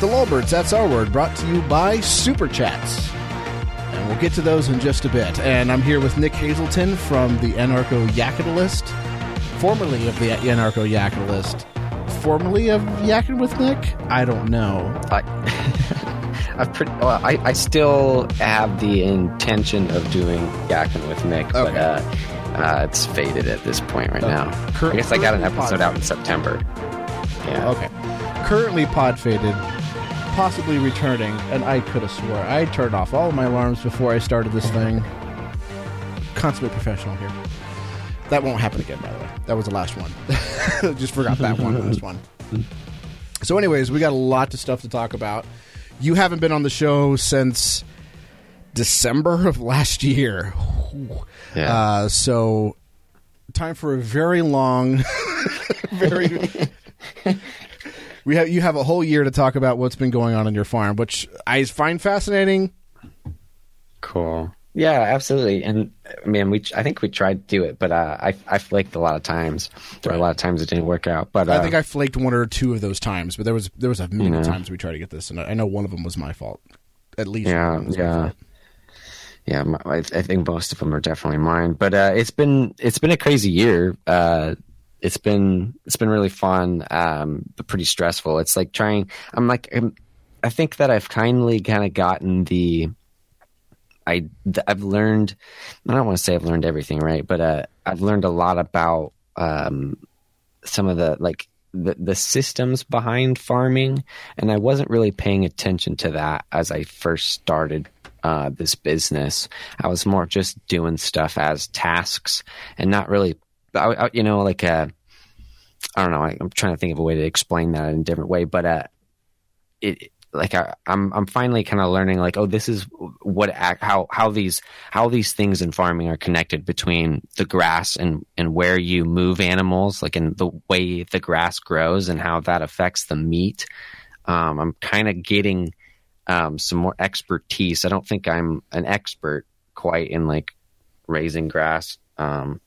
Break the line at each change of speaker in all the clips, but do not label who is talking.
The Lulberts, that's our word, brought to you by Super Chats. And we'll get to those in just a bit. And I'm here with Nick Hazelton from the Anarcho Yakitalist, formerly of the Anarcho Yakitalist. Formerly of Yakin with Nick? I don't know.
I, I've pretty, well, I, I still have the intention of doing Yakin with Nick, but uh, uh, it's faded at this point right now.
Cur-
I guess I got an episode out in September. Yeah.
Okay. Currently pod faded, possibly returning, and I could have swore I turned off all of my alarms before I started this thing. Consummate professional here. That won't happen again, by the way. That was the last one. Just forgot that one last one. So, anyways, we got a lot of stuff to talk about. You haven't been on the show since December of last year.
Yeah.
Uh, so, time for a very long, very. We have you have a whole year to talk about what's been going on in your farm, which I find fascinating.
Cool. Yeah, absolutely. And I mean, we I think we tried to do it, but uh, I I flaked a lot of times. There were a lot of times it didn't work out. But uh,
I think I flaked one or two of those times, but there was there was a million
Yeah.
times we tried to get this, and I I know one of them was my fault. At least,
Yeah,
one of them was my
yeah. yeah, my, I, I think most of them are definitely mine. But uh, it's been it's been a crazy year. It's been it's been really fun, um, but pretty stressful. It's like trying. I'm like I'm, I think that I've kindly kind of gotten the. I I've learned. I don't want to say I've learned everything, right? But uh, I've learned a lot about um, some of the like the the systems behind farming, and I wasn't really paying attention to that as I first started uh, this business. I was more just doing stuff as tasks and not really, I, I, you know, like uh, I don't know. I, I'm trying to think of a way to explain that in a different way, but uh, it like I, I'm I'm finally kind of learning like oh this is what how how these how these things in farming are connected between the grass and and where you move animals like in the way the grass grows and how that affects the meat. Um, I'm kind of getting um, some more expertise. I don't think I'm an expert quite in like raising grass um,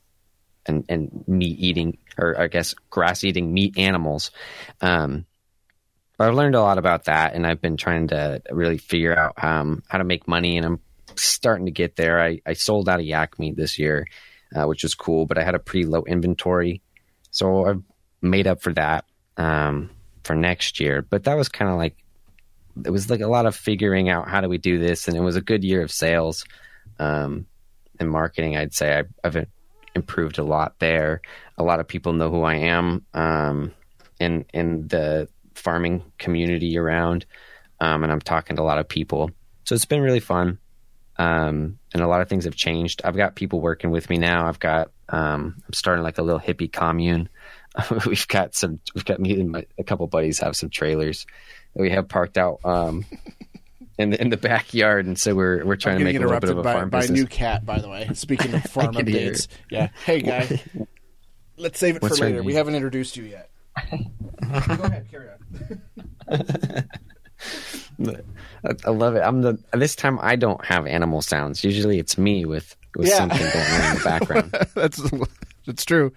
and and meat eating or I guess grass eating meat animals. Um, I've learned a lot about that, and I've been trying to really figure out um, how to make money, and I'm starting to get there. I, I sold out of yak meat this year, uh, which was cool, but I had a pretty low inventory, so I've made up for that um, for next year. But that was kind of like it was like a lot of figuring out how do we do this, and it was a good year of sales um, and marketing. I'd say I, I've improved a lot there. A lot of people know who I am um, in in the farming community around, um, and I'm talking to a lot of people. So it's been really fun, um, and a lot of things have changed. I've got people working with me now. I've got um, I'm starting like a little hippie commune. we've got some. We've got me and my, a couple buddies have some trailers that we have parked out um, in the in the backyard, and so we're we're trying to make a little bit of a
by,
farm
by a
business.
new cat, by the way. Speaking of farm updates, yeah. Hey, guy, let's save it
What's
for
her
later. We haven't introduced you yet. Go ahead, carry on.
I, I love it. I'm the this time I don't have animal sounds. Usually it's me with with
Yeah.
something going on in the background.
that's that's true.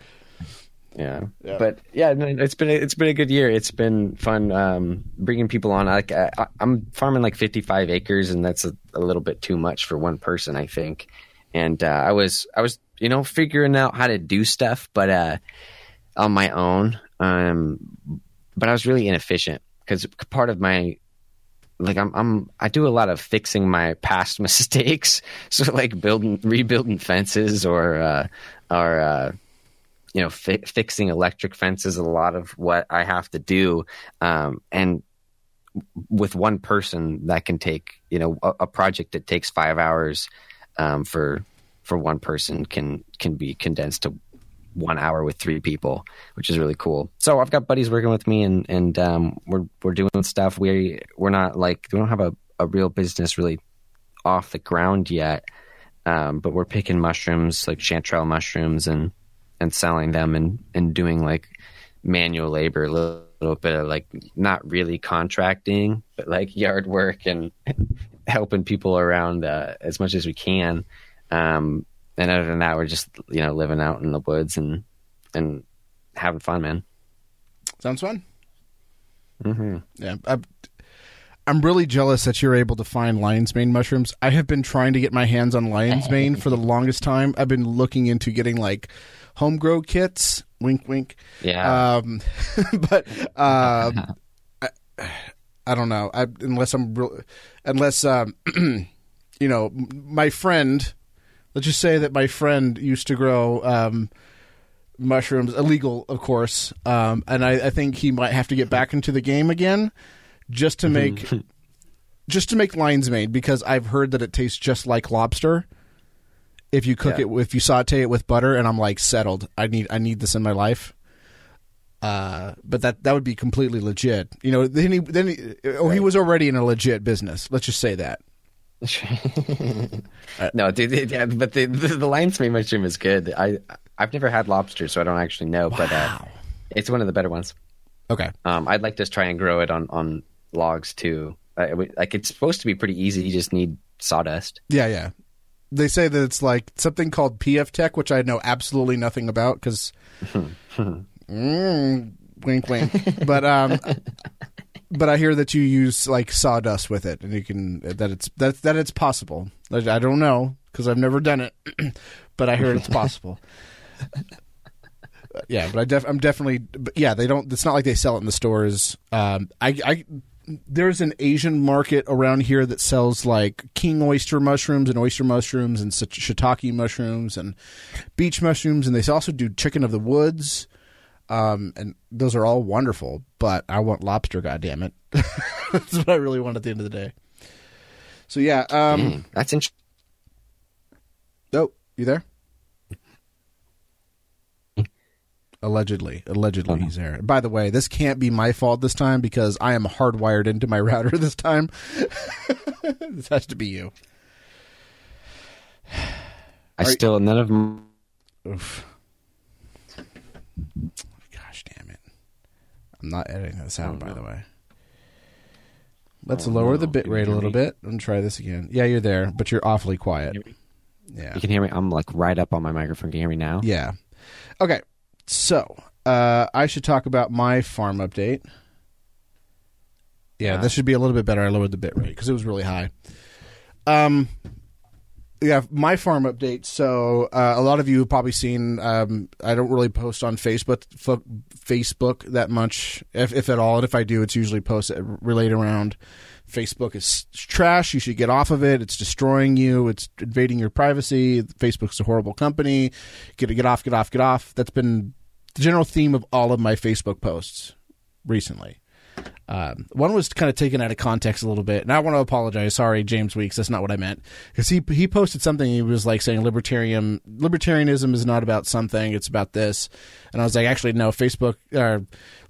Yeah.
Yeah.
But yeah, it's been a, it's been a good year. It's been fun um, bringing people on. Like I, I- I'm farming like 55 acres, and that's a, a little bit too much for one person, I think. And uh, I was I was you know figuring out how to do stuff, but uh, on my own. Um, but I was really inefficient because part of my like I'm I'm I do a lot of fixing my past mistakes. So like building rebuilding fences or uh, or uh, you know fi- fixing electric fences a lot of what I have to do. Um, and with one person that can take you know a, a project that takes five hours um, for for one person can can be condensed to one hour with three people, which is really cool. So I've got buddies working with me, and and um, we're we're doing stuff. We we're not like we don't have a, a real business really off the ground yet, um, but we're picking mushrooms like chanterelle mushrooms and and selling them and and doing like manual labor, a little, little bit of like not really contracting, but like yard work and helping people around uh, as much as we can. Um, and other than that, we're just you know living out in the woods and and having fun, man.
Sounds fun.
hmm
Yeah, I, I'm really jealous that you're able to find lion's mane mushrooms. I have been trying to get my hands on lion's mane for the longest time. I've been looking into getting like home grow kits. Wink, wink.
Yeah.
Um, but um, I, I don't know. I, unless I'm real, unless um, you know, my friend. Let's just say that my friend used to grow um, mushrooms, illegal, of course, um, and I, I think he might have to get back into the game again just to make just to make lion's mane because I've heard that it tastes just like lobster if you cook
Yeah.
it if you saute it with butter and I'm like settled. I need I need this in my life. Uh, but that that would be completely legit. You know, then he then he, oh he was already in a legit business. Let's just say that.
no, dude, yeah, but the, the the lion's mane mushroom is good. I I've never had lobster, so I don't actually know, but uh, it's one of the better ones.
Okay.
Um, I'd like to try and grow it on on logs too. I, like it's supposed to be pretty easy. You just need sawdust.
Yeah, yeah. They say that it's like something called PF Tek, which I know absolutely nothing about because, mm, wink, wink. but um, but I hear that you use like sawdust with it, and you can that it's that that it's possible. I I don't know because I've never done it, but I hear it's possible. yeah, but I def- I'm definitely but yeah. They don't. It's not like they sell it in the stores. Um, I, I there's an Asian market around here that sells like king oyster mushrooms and oyster mushrooms and shiitake mushrooms and beech mushrooms, and they also do chicken of the woods. Um, and those are all wonderful, but I want lobster. God damn it, that's what I really want at the end of the day. So yeah, um,
Mm, that's interesting.
Oh, you there? Allegedly, allegedly uh-huh. he's there. By the way, this can't be my fault this time because I am hardwired into my router this time. this has to be you.
I still none of them.
Oof. Gosh damn it! I'm not editing this out, by the way. Let's
Oh,
lower the bit rate a little
me?
bit and try this again. Yeah, you're there, but you're awfully quiet. Yeah.
You can hear me. I'm like right up on my microphone. Can you hear me now?
Yeah. Okay. So uh, I should talk about my farm update. Yeah, this should be a little bit better. I lowered the bit rate because it was really high. Um, yeah, my farm update. So uh, a lot of you have probably seen. Um, I don't really post on Facebook, fo- Facebook that much, if, if at all. And if I do, it's usually posted related around Facebook is trash. You should get off of it. It's destroying you. It's invading your privacy. Facebook's a horrible company. Get get off. Get off. Get off. That's been the general theme of all of my Facebook posts recently. Um, one was kind of taken out of context a little bit, and I want to apologize. Sorry, James Weeks. That's not what I meant. Because he he posted something. He was like saying libertarian libertarianism is not about something; it's about this. And I was like, actually, no. Facebook uh,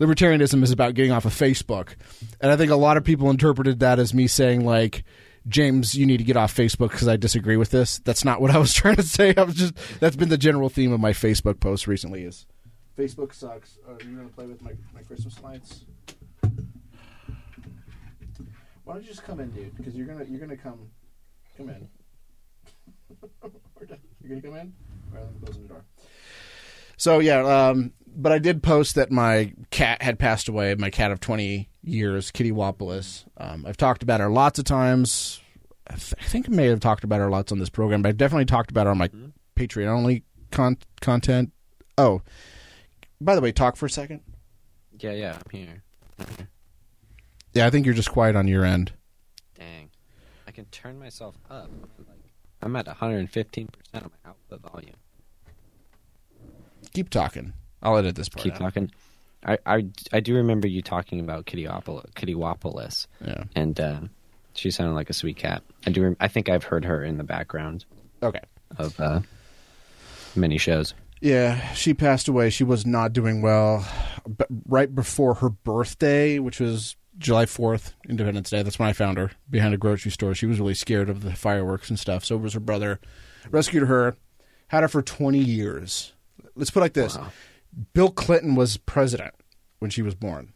libertarianism is about getting off of Facebook. And I think a lot of people interpreted that as me saying like. James, you need to get off Facebook because I disagree with this. That's not what I was trying to say. I was just that's been the general theme of my Facebook posts recently. Is Facebook sucks. Uh, are you going to play with my, my Christmas lights? Why don't you just come in, dude? Because you're gonna you're gonna come come in. you're gonna come in. All right, let me close the door. So yeah, um, but I did post that my cat had passed away. My cat of twenty years, Kitty Wopolis. Um, I've talked about her lots of times. I, th- I think I may have talked about her lots on this program, but I've definitely talked about her on my Patreon only con- content. Oh, by the way, talk for a second.
Yeah, yeah. I'm here. I'm here.
Yeah, I think you're just quiet on your end.
Dang. I can turn myself up. I'm, like, I'm at 115 percent of my output volume.
Keep talking. I'll edit this part.
Keep
out.
talking. I, I, I do remember you talking about Kitty Opol-
Yeah.
and uh, she sounded like a sweet cat. I do. Rem- I think I've heard her in the background
Okay.
of uh, many shows.
Yeah, she passed away. She was not doing well. But right before her birthday, which was July 4th, Independence Day, that's when I found her behind a grocery store. She was really scared of the fireworks and stuff. So was her brother. Rescued her, had her for 20 years. Let's put it like this
Wow.
Bill Clinton was president when she was born.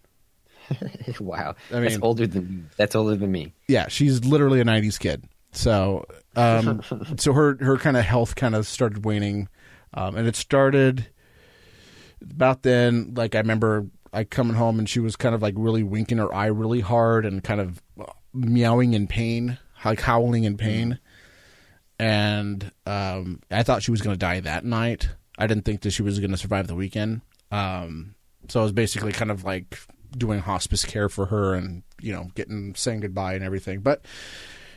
wow,
I
that's older than that's older than me.
Yeah, she's literally a 90s kid. So, um, so her her kind of health kind of started waning, um, and it started about then. Like I remember I coming home and she was kind of like really winking her eye really hard and kind of meowing in pain, like howling in pain. And um, I thought she was going to die that night. I didn't think that she was going to survive the weekend. Um, so I was basically kind of like doing hospice care for her and you know getting saying goodbye and everything. But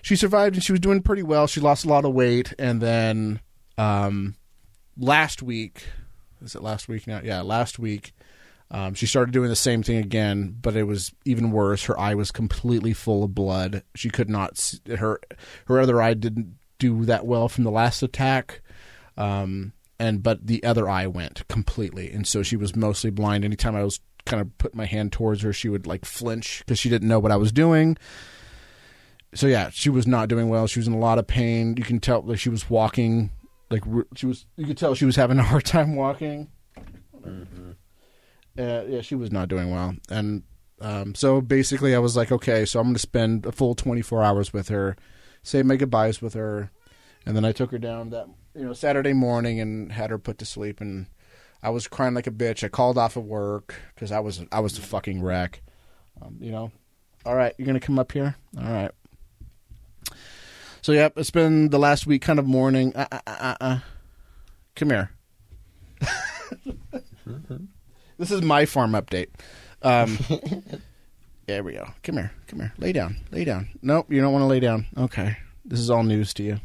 she survived and she was doing pretty well. She lost a lot of weight, and then um, last week is it last week now? Yeah, last week. Um, she started doing the same thing again, but it was even worse. Her eye was completely full of blood. She could not. See, her her other eye didn't do that well from the last attack, um, and but the other eye went completely, and so she was mostly blind. Anytime I was kind of put my hand towards her, she would like flinch because she didn't know what I was doing. So yeah, she was not doing well. She was in a lot of pain. You can tell that she was walking like she was. You could tell she was having a hard time walking. Mm-hmm. Uh, yeah, she was not doing well, and um, so basically, I was like, okay, so I'm going to spend a full 24 hours with her, say my goodbyes with her, and then I took her down that you know Saturday morning and had her put to sleep, and I was crying like a bitch. I called off of work because I was I was a fucking wreck. Um, you know, all right, you're gonna come up here. All right. So yep, it's been the last week kind of morning. Uh, uh, uh, uh. Come here. this is my farm update. Um, there we go. Come here. Come here. Lay down. Lay down. Nope, you don't want to lay down. Okay. This is all news to you.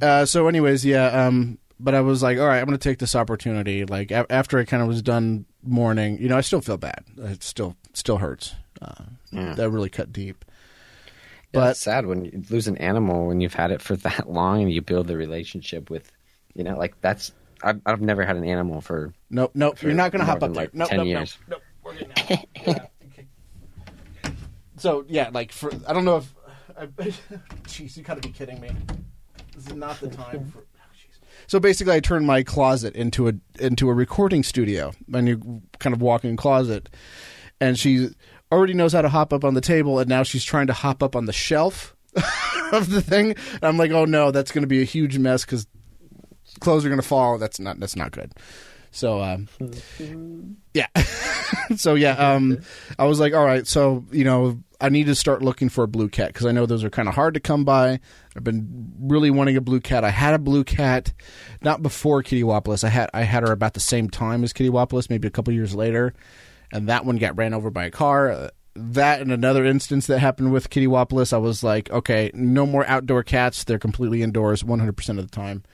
Uh, so, anyways, yeah. Um, but I was like, all right, I'm going to take this opportunity. Like a- after I kind of was done mourning, you know, I still feel bad. It still still hurts. Uh,
Yeah.
That really cut deep.
Yeah,
But-
it's sad when you lose an animal when you've had it for that long and you build the relationship with, you know, like that's. I've, I've never had an animal for.
Nope, nope.
For
You're not going to hop up
than,
there. Nope,
10
nope,
years.
nope, nope. We're getting out. Yeah. Okay. So yeah, like for I don't know if. I, jeez, you gotta be kidding me. This is not the time for. oh. So basically, I turned my closet into a into a recording studio, my new kind of walk-in closet, and she already knows how to hop up on the table, and now she's trying to hop up on the shelf of the thing. And I'm like, oh no, that's going to be a huge mess because clothes are going to fall. That's not that's not good. So um, yeah, so yeah, um, I was like, all right, so you know, I need to start looking for a blue cat because I know those are kind of hard to come by. I've been really wanting a blue cat. I had a blue cat, not before Kitty Wopolis. I had I had her about the same time as Kitty Wopolis, maybe a couple years later, and that one got ran over by a car. Uh, that and another instance that happened with Kitty Wopolis, I was like, okay, no more outdoor cats. They're completely indoors 100% of the time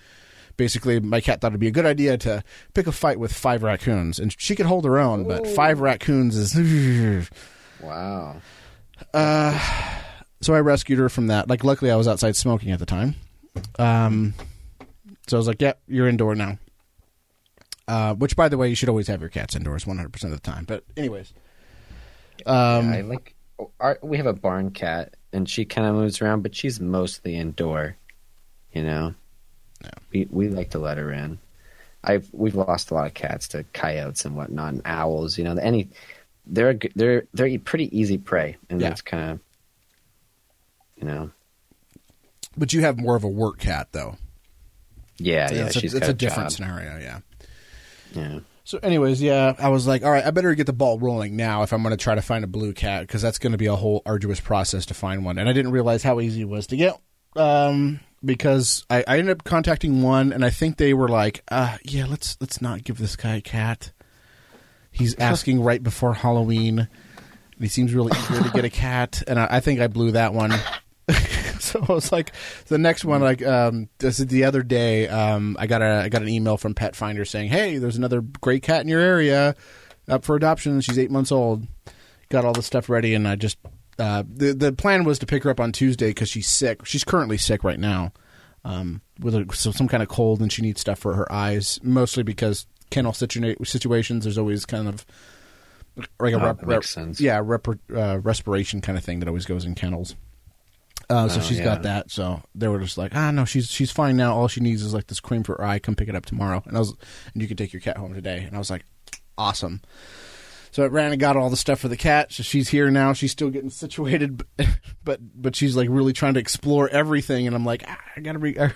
basically my cat thought it'd be a good idea to pick a fight with five raccoons and she could hold her own but five raccoons is
Wow.
so i rescued her from that like luckily i was outside smoking at the time um so i was like yep yeah, you're indoor now uh which by the way you should always have your cats indoors 100% of the time but anyways um
I like. Our, we have a barn cat, and she kind of moves around, but she's mostly indoor. You know,
Yeah.
we we like to let her in. I've we've lost a lot of cats to coyotes and whatnot, and owls. You know, any they're they're they're pretty easy prey, and
Yeah.
that's kind of you know,
but you have more of a work cat though
yeah, yeah.
it's a,
she's
it's
got
a different
job.
scenario yeah
Yeah,
So, anyways, yeah, I was like, all right, I better get the ball rolling now if I'm going to try to find a blue cat because that's going to be a whole arduous process to find one. And I didn't realize how easy it was to get um, because I, I ended up contacting one, and I think they were like, uh, yeah, let's let's not give this guy a cat. He's asking right before Halloween. And he seems really eager to get a cat, and I, I think I blew that one. so I was like, the next one, like, um, this is the other day, um, I got a, I got an email from Petfinder saying, hey, there's another great cat in your area, up for adoption. She's eight months old. Got all the stuff ready, and I just, uh, the the plan was to pick her up on Tuesday because she's sick. She's currently sick right now, um, with a, so some kind of cold, and she needs stuff for her eyes, mostly because kennel situa- situations. There's always kind of like a
Oh,
rep,
sense.
yeah, rep, uh, respiration kind of thing that always goes in kennels. Uh, so
Oh,
she's
yeah.
got that. So they were just like, ah, no, she's she's fine now. All she needs is like this cream for her eye. Come pick it up tomorrow. And I was, and you can take your cat home today. And I was like, awesome. So I ran and got all the stuff for the cat. So she's here now. She's still getting situated, but but, but she's like really trying to explore everything. And I'm like, ah, I gotta be. I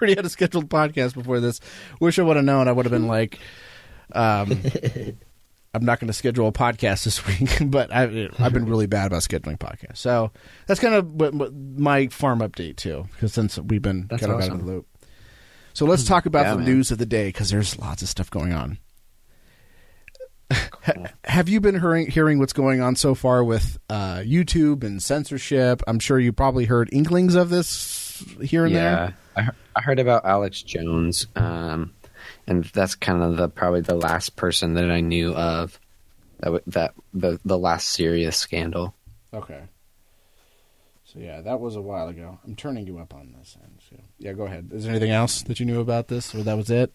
already had a scheduled podcast before this. Wish I would have known. I would have been like, um, I'm not going to schedule a podcast this week, but I, I've been really bad about scheduling podcasts. So that's kind of my farm update too, because since we've been
That's
kind of out of the loop. So let's talk about
Yeah,
the
man.
news of the day because there's lots of stuff going on. Have you been hearing hearing what's going on so far with uh, YouTube and censorship? I'm sure you probably heard inklings of this here and there.
yeah, I, I heard about Alex Jones, um, and that's kind of the probably the last person that I knew of that that the the last serious scandal.
Okay. So yeah, that was a while ago. I'm turning you up on this end. So yeah, go ahead. Is there anything else that you knew about this, or that was it?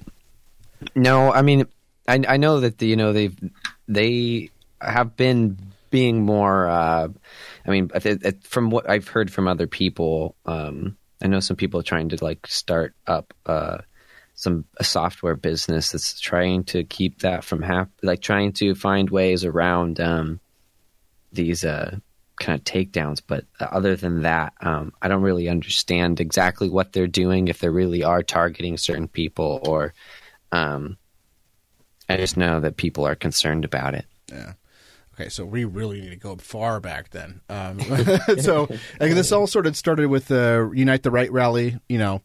No, I mean, I I know that the, you know they've they have been being more. Uh, I mean, I thi- it- from what I've heard from other people, um, I know some people trying to like start up uh, some a software business that's trying to keep that from hap- like trying to find ways around um, these uh, kind of takedowns. But other than that, um, I don't really understand exactly what they're doing if they really are targeting certain people or. Um, I just know that people are concerned about it.
Yeah. Okay, so we really need to go far back then. Um, so like, this all sort of started with the Unite the Right rally, you know,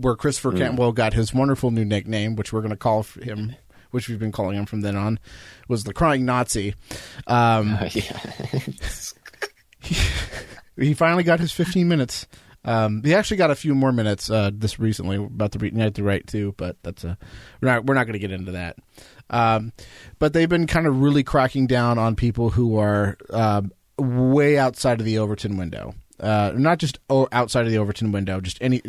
where Christopher Cantwell got his wonderful new nickname, which we're going to call him, which we've been calling him from then on, was the Crying Nazi. Um,
yeah.
he finally got his 15 minutes. Um, he actually got a few more minutes uh, this recently about the Unite to Right too, but that's a we're not we're not going to get into that. Um, but they've been kind of really cracking down on people who are um way outside of the Overton window. Uh, not just outside of the Overton window, just any,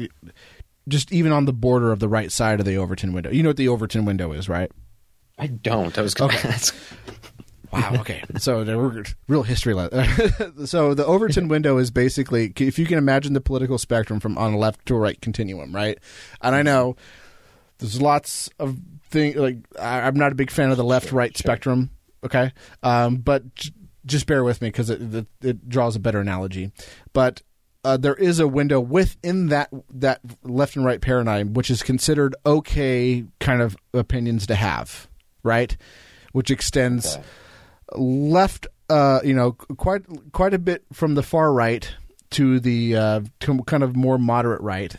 just even on the border of the right side of the Overton window. You know what the Overton window is, right?
I don't. I was going to ask.
Wow. Okay. so there were real history. le- so the Overton window is basically, if you can imagine the political spectrum from on a left to a right continuum, right? And I know there's lots of things like I, I'm not a big fan of the left-right spectrum. Okay, um, but j- just bear with me because it, it, it draws a better analogy. But uh, there is a window within that that left and right paradigm, which is considered okay kind of opinions to have, right? Which extends
Okay.
left, uh, you know, quite quite a bit from the far right to the uh, to kind of more moderate right.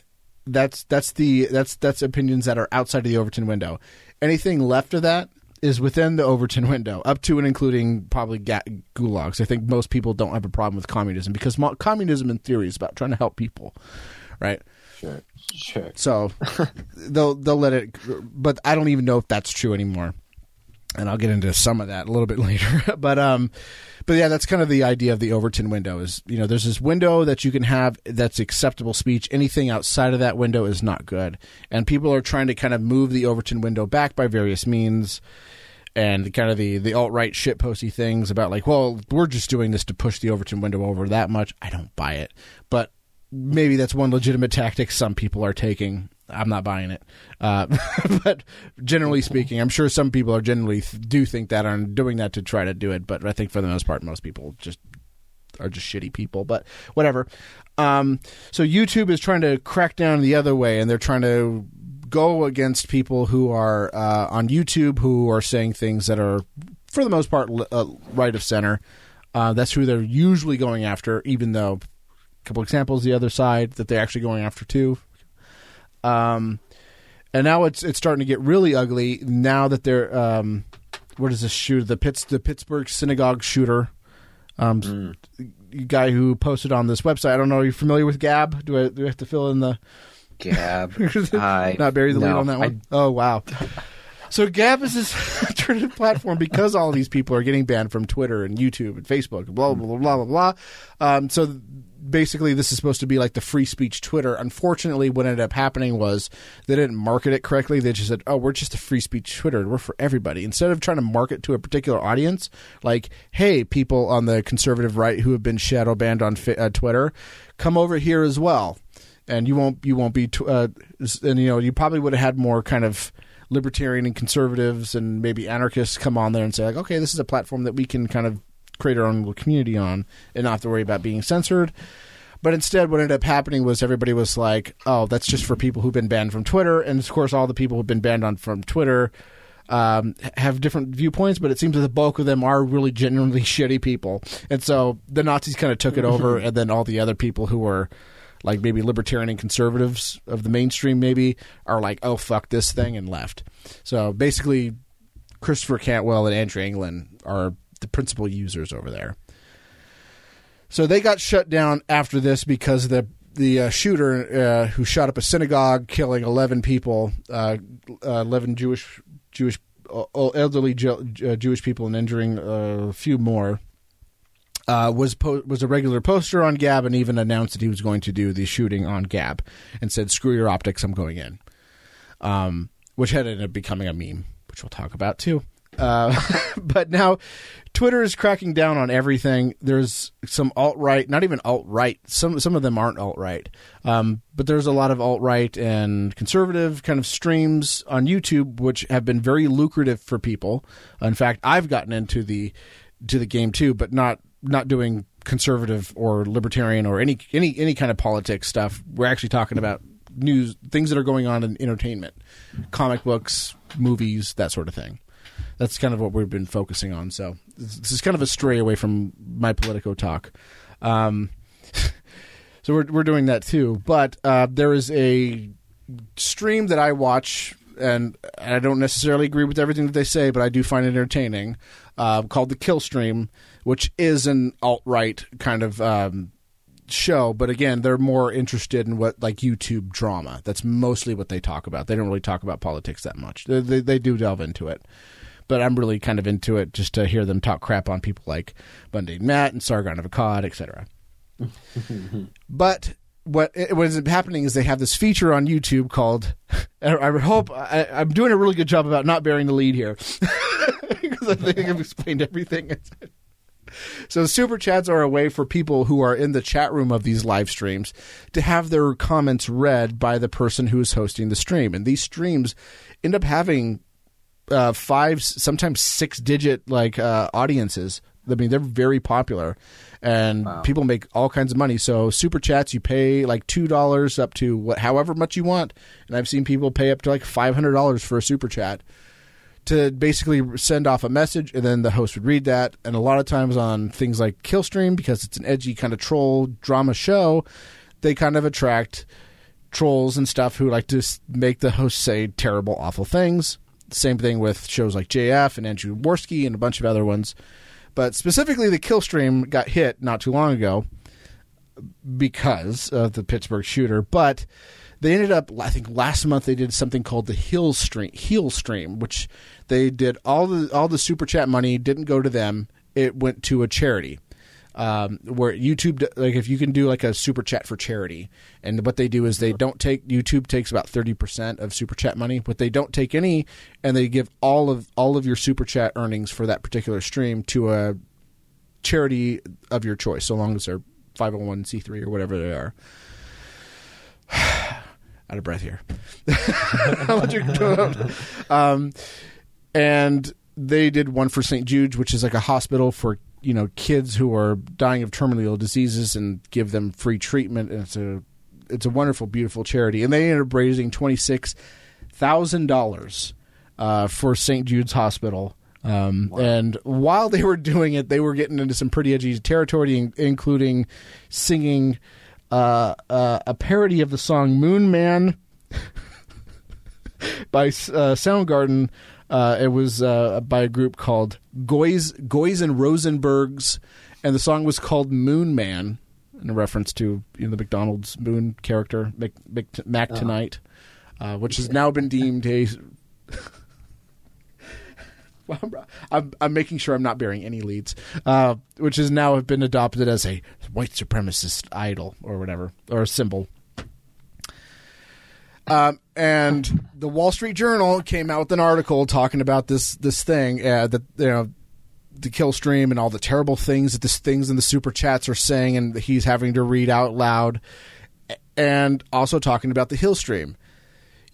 That's that's the that's that's opinions that are outside of the Overton window. Anything left of that is within the Overton window, up to and including probably ga- gulags. I think most people don't have a problem with communism because mo- communism, in theory, is about trying to help people, right?
Sure. Sure.
So they'll they'll let it, but I don't even know if that's true anymore. And I'll get into some of that a little bit later. but um, but yeah, that's kind of the idea of the Overton window. Is you know there's this window that you can have that's acceptable speech. Anything outside of that window is not good. And people are trying to kind of move the Overton window back by various means. And kind of the the alt right shit posty things about like, well, we're just doing this to push the Overton window over that much. I don't buy it, but maybe that's one legitimate tactic some people are taking. I'm not buying it, uh, but generally speaking, I'm sure some people are generally th- do think that are doing that to try to do it. But I think for the most part, most people just are just shitty people. But whatever. Um, so YouTube is trying to crack down the other way, and they're trying to go against people who are uh, on YouTube who are saying things that are, for the most part, uh, right of center. Uh, that's who they're usually going after, even though a couple examples the other side that they're actually going after too. Um, and now it's it's starting to get really ugly now that they're um, what is this shooter the Pitts the Pittsburgh synagogue shooter, um, guy who posted on this website. I don't know. Are you familiar with Gab? Do I do I have to fill in the
Gab. I,
not bury the lead on that
I-
one? oh wow. So Gab is this alternative platform because all these people are getting banned from Twitter and YouTube and Facebook, and blah blah blah blah blah blah. Um, so basically, this is supposed to be like the free speech Twitter. Unfortunately, what ended up happening was they didn't market it correctly. They just said, "Oh, we're just a free speech Twitter. We're for everybody." Instead of trying to market to a particular audience, like, "Hey, people on the conservative right who have been shadow banned on fi- uh, Twitter, come over here as well." And you won't you won't be tw- uh, and you know you probably would have had more kind of libertarian and conservatives and maybe anarchists come on there and say like okay this is a platform that we can kind of create our own little community on and not have to worry about being censored but instead what ended up happening was everybody was like oh that's just for people who've been banned from twitter and of course all the people who've been banned on from twitter um, have different viewpoints, but it seems that the bulk of them are really genuinely shitty people. And so the Nazis kind of took it over, and then all the other people who were like maybe libertarian and conservatives of the mainstream maybe are like, oh fuck this thing and left. So basically, Christopher Cantwell and Andrew Anglin are the principal users over there. So they got shut down after this because the the uh, shooter uh, who shot up a synagogue, killing eleven people, uh, uh eleven Jewish Jewish uh, elderly uh, Jewish people, and injuring a few more. Was po- was a regular poster on Gab and even announced that he was going to do the shooting on Gab and said, "Screw your optics, I'm going in," um, which had ended up becoming a meme, which we'll talk about too. Uh, but now Twitter is cracking down on everything. There's some alt right, not even alt right. Some some of them aren't alt right, um, but there's a lot of alt right and conservative kind of streams on YouTube, which have been very lucrative for people. In fact, I've gotten into the to the game too, but not not doing conservative or libertarian or any any any kind of politics stuff. We're actually talking about news, things that are going on in entertainment, comic books, movies, that sort of thing that's kind of what we've been focusing on. So this is kind of a stray away from my Politico talk. Um, so we're we're doing that too. But uh, there is a stream that I watch, and I don't necessarily agree with everything that they say, but I do find it entertaining. Uh, called the Kill Stream, which is an alt right kind of. Um, show but again they're more interested in what like youtube drama that's mostly what they talk about they don't really talk about politics that much they, they, they do delve into it but I'm really kind of into it just to hear them talk crap on people like Mundane Matt and Sargon of Akkad, etc. but what what is happening is they have this feature on YouTube called. I would hope I, am doing a really good job about not bearing the lead here because I think I've explained everything. So super chats are a way for people who are in the chat room of these live streams to have their comments read by the person who is hosting the stream, and these streams end up having uh, five, sometimes six digit like uh, audiences. I mean, they're very popular, and wow. people make all kinds of money. So super chats, you pay like two dollars up to what, however much you want, and I've seen people pay up to like five hundred dollars for a super chat to basically send off a message, and then the host would read that. And a lot of times on things like Killstream, because it's an edgy kind of troll drama show, they kind of attract trolls and stuff who like to make the host say terrible, awful things. Same thing with shows like JF and Andrew Warski and a bunch of other ones. But specifically, the kill stream got hit not too long ago because of the Pittsburgh shooter. But they ended up, I think last month they did something called the Hill Stream, Heal Stream, which they did all the all the super chat money didn't go to them; it went to a charity um, where YouTube like if you can do like a super chat for charity, and what they do is they don't take YouTube takes about thirty percent of super chat money, but they don't take any, and they give all of all of your super chat earnings for that particular stream to a charity of your choice, so long as they're five hundred one c three or whatever they are. Out of breath here. um, and they did one for St. Jude's, which is like a hospital for you know kids who are dying of terminal diseases and give them free treatment. And it's a it's a wonderful, beautiful charity, and they ended up raising twenty six thousand uh, dollars for St. Jude's Hospital. Um, wow. And while they were doing it, they were getting into some pretty edgy territory, including singing uh, uh, a parody of the song "Moon Man" by uh, Soundgarden uh, it was uh, by a group called Goys, Goys and Rosenbergs, and the song was called Moon Man, in a reference to you know, the McDonald's Moon character, Mac, Mac, Mac uh-huh. Tonight, uh, which has now been deemed a. I'm, I'm, making sure I'm not bearing any leads, uh, which has now been adopted as a white supremacist idol or whatever, or a symbol. Um, and the Wall Street Journal came out with an article talking about this this thing uh, that you know the kill stream and all the terrible things that this things in the super chats are saying, and he's having to read out loud, and also talking about the Hill stream.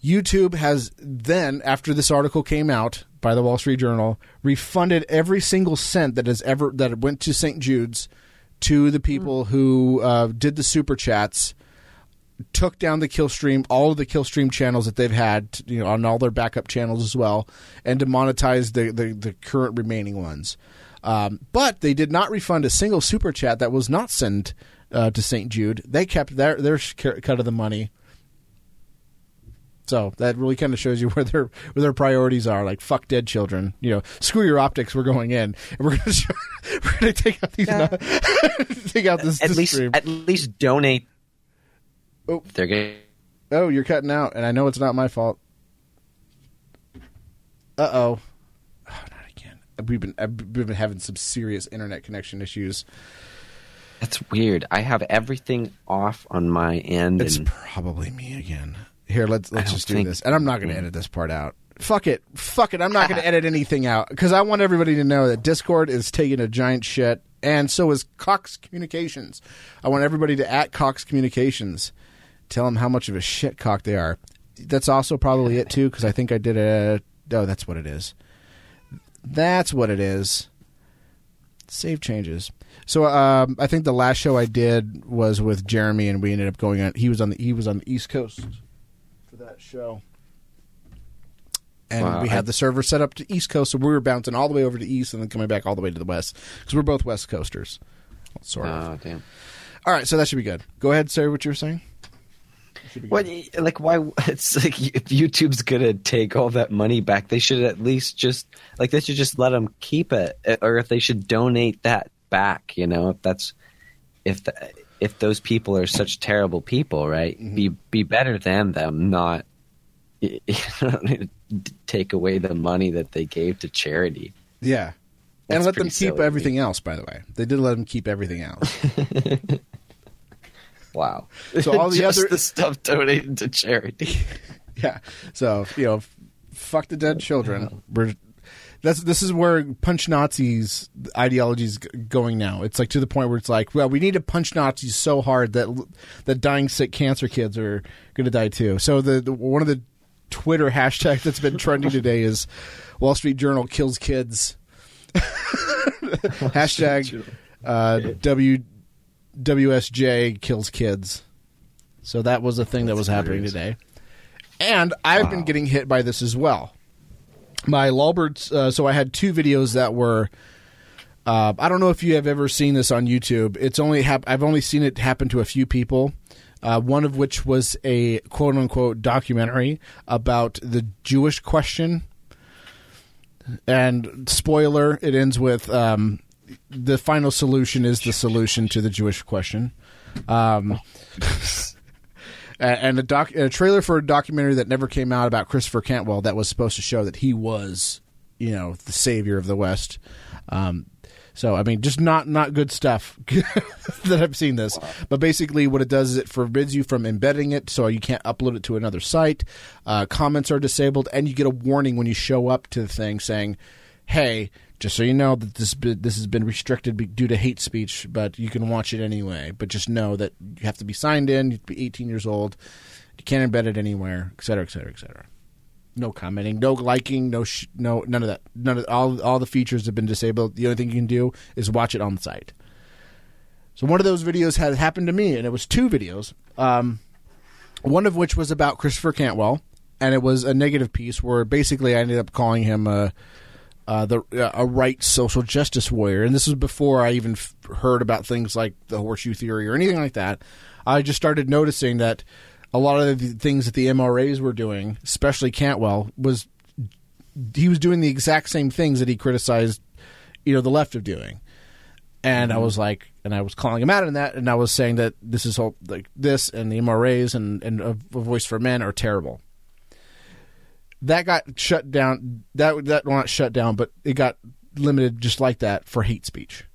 YouTube has then, after this article came out by the Wall Street Journal, refunded every single cent that has ever that went to St. Jude's to the people mm. who uh, did the super chats took down the kill stream, all of the kill stream channels that they've had, you know, on all their backup channels as well, and demonetized the the, the current remaining ones. Um, but they did not refund a single super chat that was not sent uh, to St. Jude. They kept their their cut of the money. So that really kind of shows you where their where their priorities are. Like fuck dead children, you know, screw your optics. We're going in, and we're going to we're going to take out these
Yeah.
take out this,
at
this
least
stream.
at least donate.
Oh.
They're getting
Oh, you're cutting out, and I know it's not my fault. Uh oh. Oh, not again. We've been we've been having some serious internet connection issues.
That's weird. I have everything off on my end.
It's
and
probably me again. Here, let's let's just do
think-
this, and I'm not going to edit this part out. Fuck it, fuck it. I'm not going to edit anything out because I want everybody to know that Discord is taking a giant shit, and so is Cox Communications. I want everybody to at Cox Communications, tell them how much of a shit cock they are. That's also probably it too, because I think I did a. Oh, that's what it is. That's what it is. Save changes. So um, I think the last show I did was with Jeremy, and we ended up going on. He was on the he was on the East Coast that show, and
Wow,
we
I-
had the server set up to East Coast, so we were bouncing all the way over to East, and then coming back all the way to the West because we're both West Coasters, sort of.
oh damn.
all right, so that should be good. Go ahead, say what you were saying.
What like why? It's like if YouTube's gonna take all that money back, they should at least just like they should just let them keep it, eh, or if they should donate that back. You know, if that's if the, if those people are such terrible people, right? Mm-hmm. Be be better than them, not you know, take away the money that they gave to charity.
Yeah. and let them keep
silly
everything else. By the way, they did let them keep everything else.
Wow.
So all the
Just
other-
the stuff donated to charity.
yeah. So you know, fuck the dead children. Oh. We're that's this is where punch Nazis ideology is going now. It's like to the point where it's like, well, we need to punch Nazis so hard that that dying sick cancer kids are going to die too. So the, the one of the Twitter hashtags that's been trending today is Wall Street Journal kills kids. Hashtag uh, W WSJ kills kids. So that was a thing that was happening today. And I've been getting hit by this as well. My Lulberts, uh, so I had two videos that were. Uh, I don't know if you have ever seen this on YouTube. It's only hap- I've only seen it happen to a few people. Uh, one of which was a quote unquote documentary about the Jewish question. And spoiler, it ends with um, the final solution is the solution to the Jewish question. Um, and a doc, a trailer for a documentary that never came out about Christopher Cantwell that was supposed to show that he was, you know, the savior of the West. Um, so I mean, just not not good stuff that I've seen this. But basically, what it does is it forbids you from embedding it, so you can't upload it to another site. Uh, comments are disabled, and you get a warning when you show up to the thing saying, "Hey." Just so you know that this this has been restricted due to hate speech, but you can watch it anyway. But just know that you have to be signed in, you have to be 18 years old, you can't embed it anywhere, et cetera, et cetera, et cetera. No commenting, no liking, no sh- no none of that. None of all all the features have been disabled. The only thing you can do is watch it on the site. So one of those videos had happened to me, and it was two videos. Um, one of which was about Christopher Cantwell, and it was a negative piece where basically I ended up calling him a uh, the uh, a right social justice warrior, and this was before I even f- heard about things like the horseshoe theory or anything like that. I just started noticing that a lot of the things that the MRAs were doing, especially Cantwell, was he was doing the exact same things that he criticized, you know, the left of doing. And I was like, and I was calling him out on that, and I was saying that this is all like this and the MRAs and and a, a voice for men are terrible that got shut down. That that not shut down, but it got limited just like that for hate speech.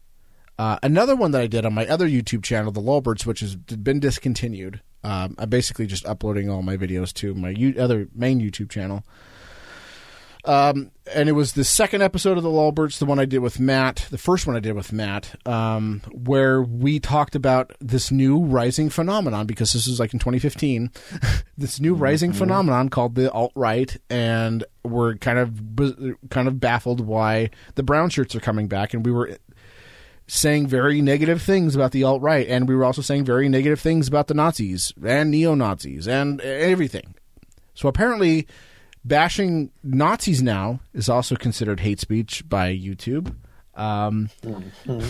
Uh, another one that I did on my other YouTube channel, the Lulberts, which has been discontinued. Um, I'm basically just uploading all my videos to my U- other main YouTube channel. Um, and it was the second episode of the Lulberts, the one I did with Matt, the first one I did with Matt, um, where we talked about this new rising phenomenon because this is like in 2015, this new rising phenomenon called the alt right, and we're kind of kind of baffled why the brown shirts are coming back, and we were saying very negative things about the alt right, and we were also saying very negative things about the Nazis and neo Nazis and everything. So apparently, bashing Nazis now is also considered hate speech by YouTube. Um,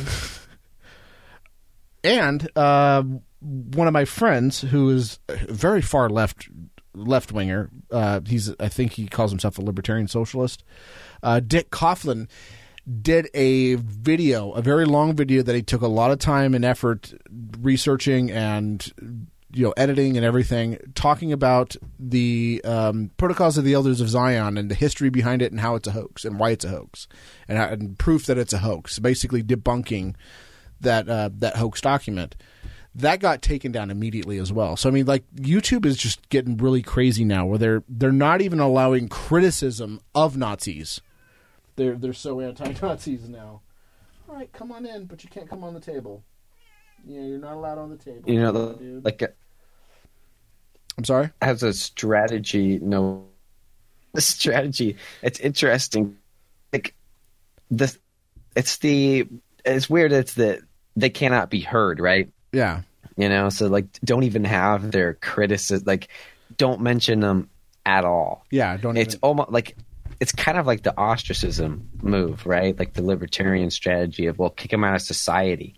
and uh, one of my friends, who is very far left left winger, uh, he's I think he calls himself a libertarian socialist. Uh, Dick Coughlan did a video, a very long video that he took a lot of time and effort researching and you know editing and everything, talking about the um, protocols of the elders of Zion and the history behind it and how it's a hoax and why it's a hoax and, and proof that it's a hoax, basically debunking that uh, that hoax document. That got taken down immediately as well. So I mean, like YouTube is just getting really crazy now, where they're they're not even allowing criticism of Nazis. They're they're so anti-Nazis now. All right, come on in, but you can't come on the table. Yeah, you're not allowed on the table.
You know, dude. like
I'm sorry.
As a strategy, no, the strategy. It's interesting. Like the, it's the. It's weird. It's the they cannot be heard, right?
Yeah.
You know, so like, don't even have their criticism. Like, don't mention them at all.
Yeah, don't.
It's
even...
almost like it's kind of like the ostracism move, right? Like the libertarian strategy of well, kick them out of society.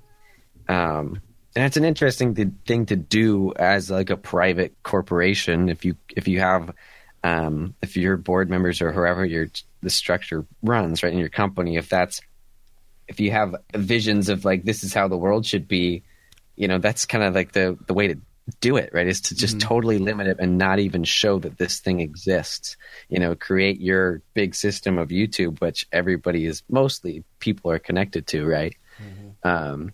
Um, and it's an interesting th- thing to do as like a private corporation. If you if you have um, if your board members or whoever your the structure runs right in your company, if that's if you have visions of like this is how the world should be, you know that's kind of like the the way to do it right is to just mm-hmm. totally limit it and not even show that this thing exists you know create your big system of youtube which everybody is mostly people are connected to right mm-hmm. um,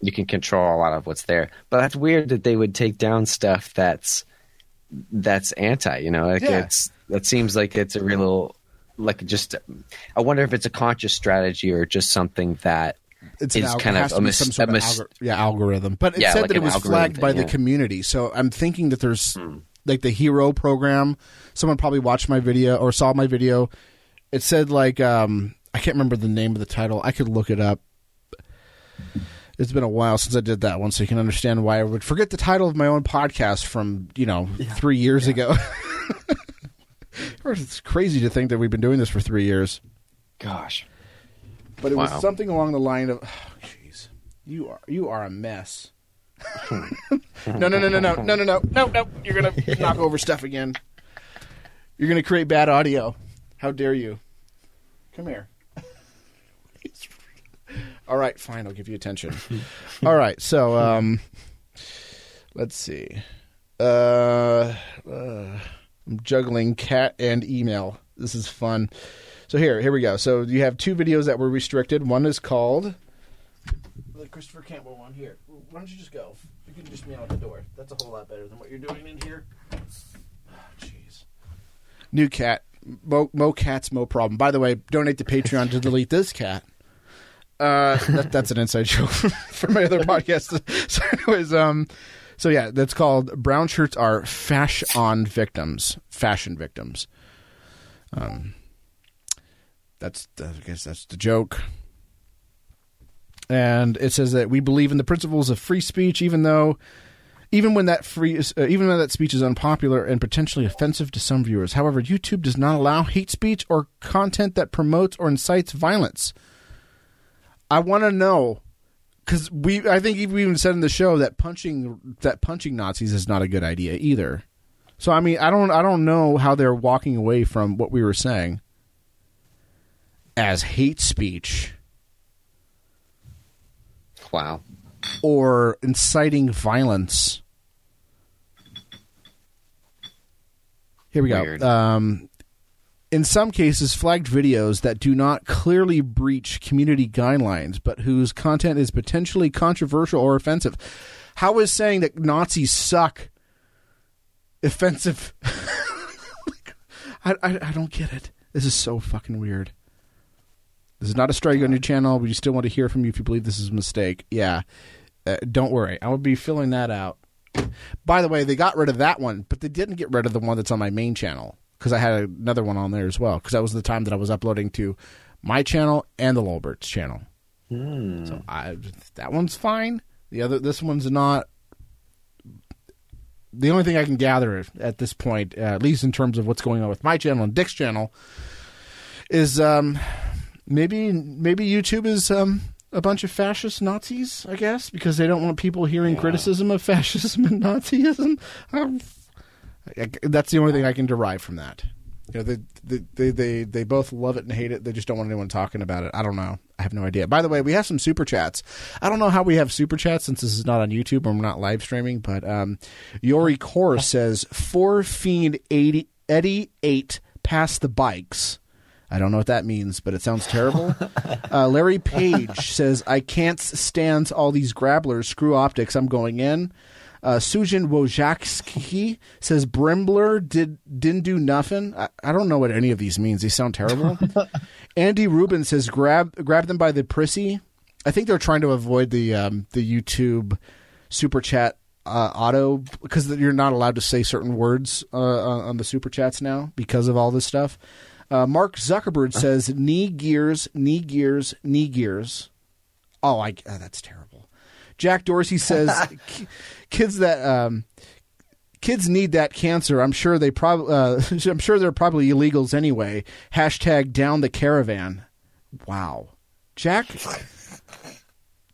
you can control a lot of what's there but that's weird that they would take down stuff that's that's anti you know like yeah. it's that seems like it's a real like just i wonder if it's a conscious strategy or just something that
it's is kind of a, mis- some sort of mis- algor- yeah, algorithm. But it yeah, said like that it was flagged thing, by yeah. the community. So I'm thinking that there's hmm. like the hero program. Someone probably watched my video or saw my video. It said like um, I can't remember the name of the title. I could look it up. It's been a while since I did that one, so you can understand why I would forget the title of my own podcast from you know yeah. three years ago. it's crazy to think that we've been doing this for three years.
Gosh
but it wow. was something along the line of, oh, "Jeez, oh, you are you are a mess." no, no, no, no, no, no, no, no, no, no! You're gonna knock over stuff again. You're gonna create bad audio. How dare you? Come here. All right, fine. I'll give you attention. All right, so um, let's see. Uh, uh, I'm juggling cat and email. This is fun. So here, here we go. So you have two videos that were restricted. One is called the Christopher Campbell one. Here, why don't you just go? You can just meow at the door. That's a whole lot better than what you're doing in here. Jeez. New cat. Mo, mo cats, mo problem. By the way, donate to Patreon to delete this cat. Uh, that, that's an inside joke for my other podcast. So, anyways, um, so yeah, that's called brown shirts are fashion victims. Fashion victims. Um, that's I guess that's the joke. And it says that we believe in the principles of free speech, even though, even when that free, uh, even when that speech is unpopular and potentially offensive to some viewers. However, YouTube does not allow hate speech or content that promotes or incites violence. I want to know because we, I think we even said in the show that punching that punching Nazis is not a good idea either. So I mean, I don't, I don't know how they're walking away from what we were saying as hate speech.
Wow.
Or inciting violence. Here we Weird. go. Um, in some cases, flagged videos that do not clearly breach community guidelines, but whose content is potentially controversial or offensive. How is saying that Nazis suck offensive? I, I, I don't get it. This is so fucking weird. This is not a strike on your channel. We still want to hear from you if you believe this is a mistake. Yeah. Uh, don't worry. I will be filling that out. By the way, they got rid of that one, but they didn't get rid of the one that's on my main channel because I had another one on there as well because that was the time that I was uploading to my channel and the Lulberts channel. So I, that one's fine. The other, this one's not. The only thing I can gather at this point, uh, at least in terms of what's going on with my channel and Dick's channel, is um, maybe maybe YouTube is um, a bunch of fascist Nazis, I guess, because they don't want people hearing criticism of fascism and Nazism. Um, that's the only thing I can derive from that. You know, they, they they they they both love it and hate it. They just don't want anyone talking about it. I don't know. I have no idea. By the way, we have some super chats. I don't know how we have super chats since this is not on YouTube and we're not live streaming. But um, Yori Core says four fiend eighty Eddie eight past the bikes. I don't know what that means, but it sounds terrible. uh, Larry Page says, I can't stand all these grabblers. Screw optics. I'm going in. Uh, Susan Wojcicki says, Brimbler did, didn't do nothing. I, I don't know what any of these means. They sound terrible. Andy Rubin says, grab, grab them by the prissy. I think they're trying to avoid the, um, the YouTube super chat uh, auto because you're not allowed to say certain words uh, on the super chats now because of all this stuff. Uh, Mark Zuckerberg says knee gears, knee gears, knee gears. Oh, I uh, that's terrible. Jack Dorsey says kids that um, kids need that cancer. I'm sure they probably uh, I'm sure they're probably illegals anyway. Hashtag down the caravan. Wow, Jack.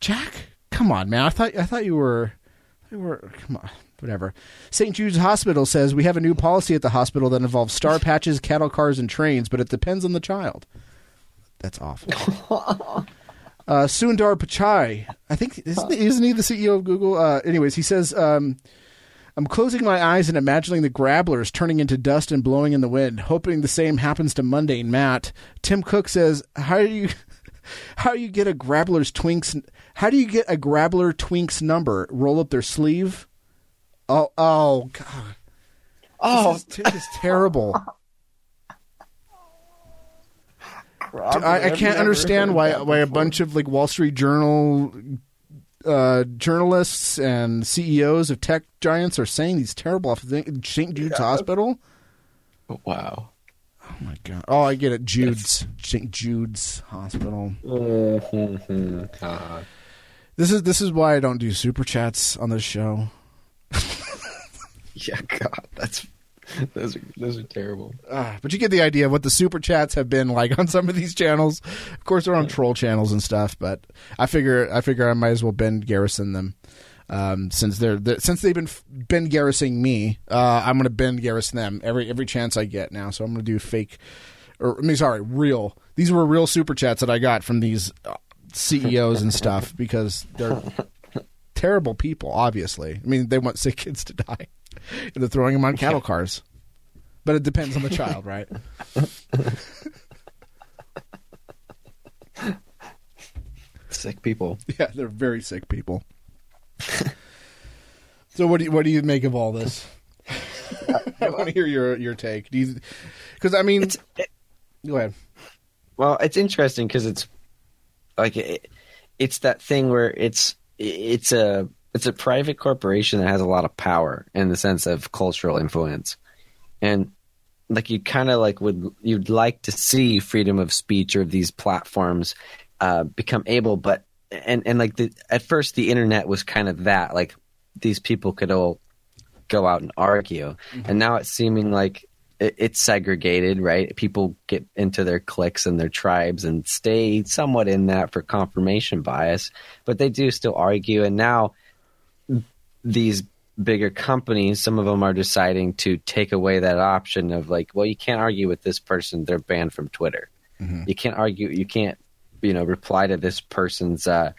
Jack, come on, man. I thought I thought you were you were come on. Whatever. St. Jude's Hospital says we have a new policy at the hospital that involves star patches, cattle cars, and trains, but it depends on the child. That's awful. uh, Sundar Pichai, I think isn't, isn't he the CEO of Google? Uh, anyways, he says, um, "I'm closing my eyes and imagining the grabblers turning into dust and blowing in the wind, hoping the same happens to mundane Matt." Tim Cook says, "How do you?" How do you get a grabbler's twinks? How do you get a grabbler twinks number? Roll up their sleeve. Oh, oh, God!
Oh,
This is, this is terrible. I, I can't understand why why a bunch of like Wall Street Journal uh, journalists and CEOs of tech giants are saying these terrible things. St. Jude's Hospital.
Wow.
Oh my god! Oh, I get it. Jude's St. Jude's Hospital.
Uh-huh.
This is this is why I don't do super chats on this show.
Yeah, God, that's those are those are terrible.
Ah, but you get the idea of what the super chats have been like on some of these channels. Of course, they're on troll channels and stuff, but I figure I figure I might as well Ben Garrison them. Um, since they're, they since they've been Ben Garrisoning me, uh, I'm going to Ben Garrison them every every chance I get now. So I'm going to do fake, or I mean, sorry, real. These were real super chats that I got from these uh, CEOs and stuff because they're terrible people. Obviously, I mean, they want sick kids to die, they're throwing them on cattle cars. But it depends on the child, right?
Sick people.
Yeah, they're very sick people. so what do you what do you make of all this? I want to hear your your take. Because I mean,
It's it,
go ahead.
well, it's interesting because it's like it, it's that thing where it's it's a it's a private corporation that has a lot of power in the sense of cultural influence, and like you kind of like would you'd like to see freedom of speech or these platforms uh, become able, but and and like the at first the internet was kind of that like these people could all go out and argue, and now it's seeming like it, it's segregated, right? People get into their cliques and their tribes and stay somewhat in that for confirmation bias, but they do still argue, and now these bigger companies, some of them are deciding to take away that option of like, well, you can't argue with this person; they're banned from Twitter. You can't argue. You can't, you know, reply to this person's uh,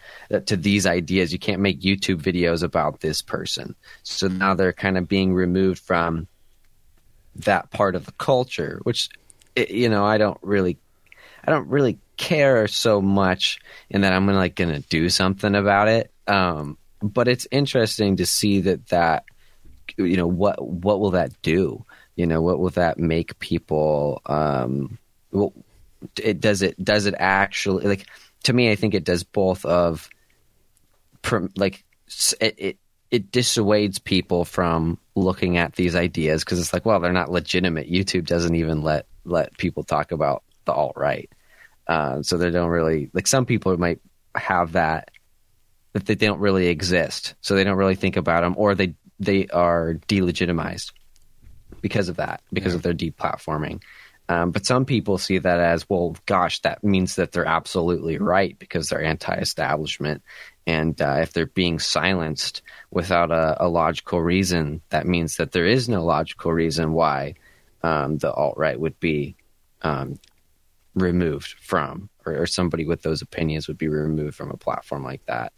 to these ideas. You can't make YouTube videos about this person. So now they're kind of being removed from that part of the culture, which you know I don't really, I don't really care so much in that I'm gonna like going to do something about it. Um, but it's interesting to see that that you know what what will that do? You know what will that make people? Um, well, it does it does it actually like to me? I think it does both of like it, it it dissuades people from looking at these ideas because it's like, well, they're not legitimate. YouTube doesn't even let let people talk about the alt right, uh, so they don't really like. Some people might have that that they don't really exist, so they don't really think about them, or they they are delegitimized because of that, because
Yeah.
of their deplatforming. Um, but some people see that as, well, gosh, that means that they're absolutely right because they're anti-establishment, and uh, if they're being silenced without a, a logical reason, that means that there is no logical reason why um, the alt right would be um, removed from, or, or somebody with those opinions would be removed from a platform like that.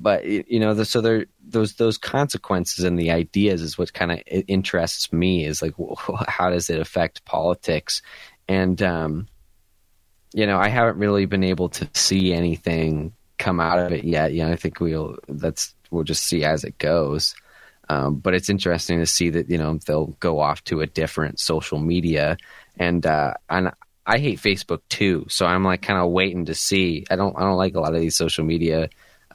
But you know, the, so there those those consequences and the ideas is what kind of interests me. Is like, how does it affect politics? And um, you know, I haven't really been able to see anything come out of it yet. You know, I think we'll that's we'll just see as it goes. Um, but it's interesting to see that you know they'll go off to a different social media, and uh, and I hate Facebook too. So I'm like kind of waiting to see. I don't I don't like a lot of these social media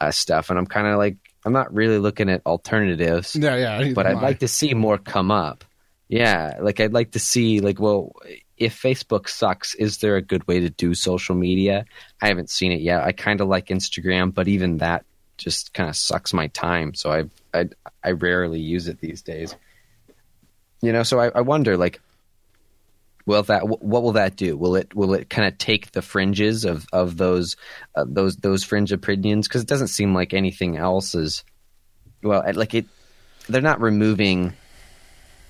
Uh, stuff, and I'm kind of like I'm not really looking at alternatives
Yeah, yeah.
but I'd
I.
like to see more come up. Yeah, like I'd like to see like well if Facebook sucks, is there a good way to do social media? I haven't seen it yet. I kind of like Instagram, but even that just kind of sucks my time. So I I I rarely use it these days. You know, so I, I wonder like will that what will that do? Will it will it kind of take the fringes of of those uh, those those fringe opinions because it doesn't seem like anything else is well like it they're not removing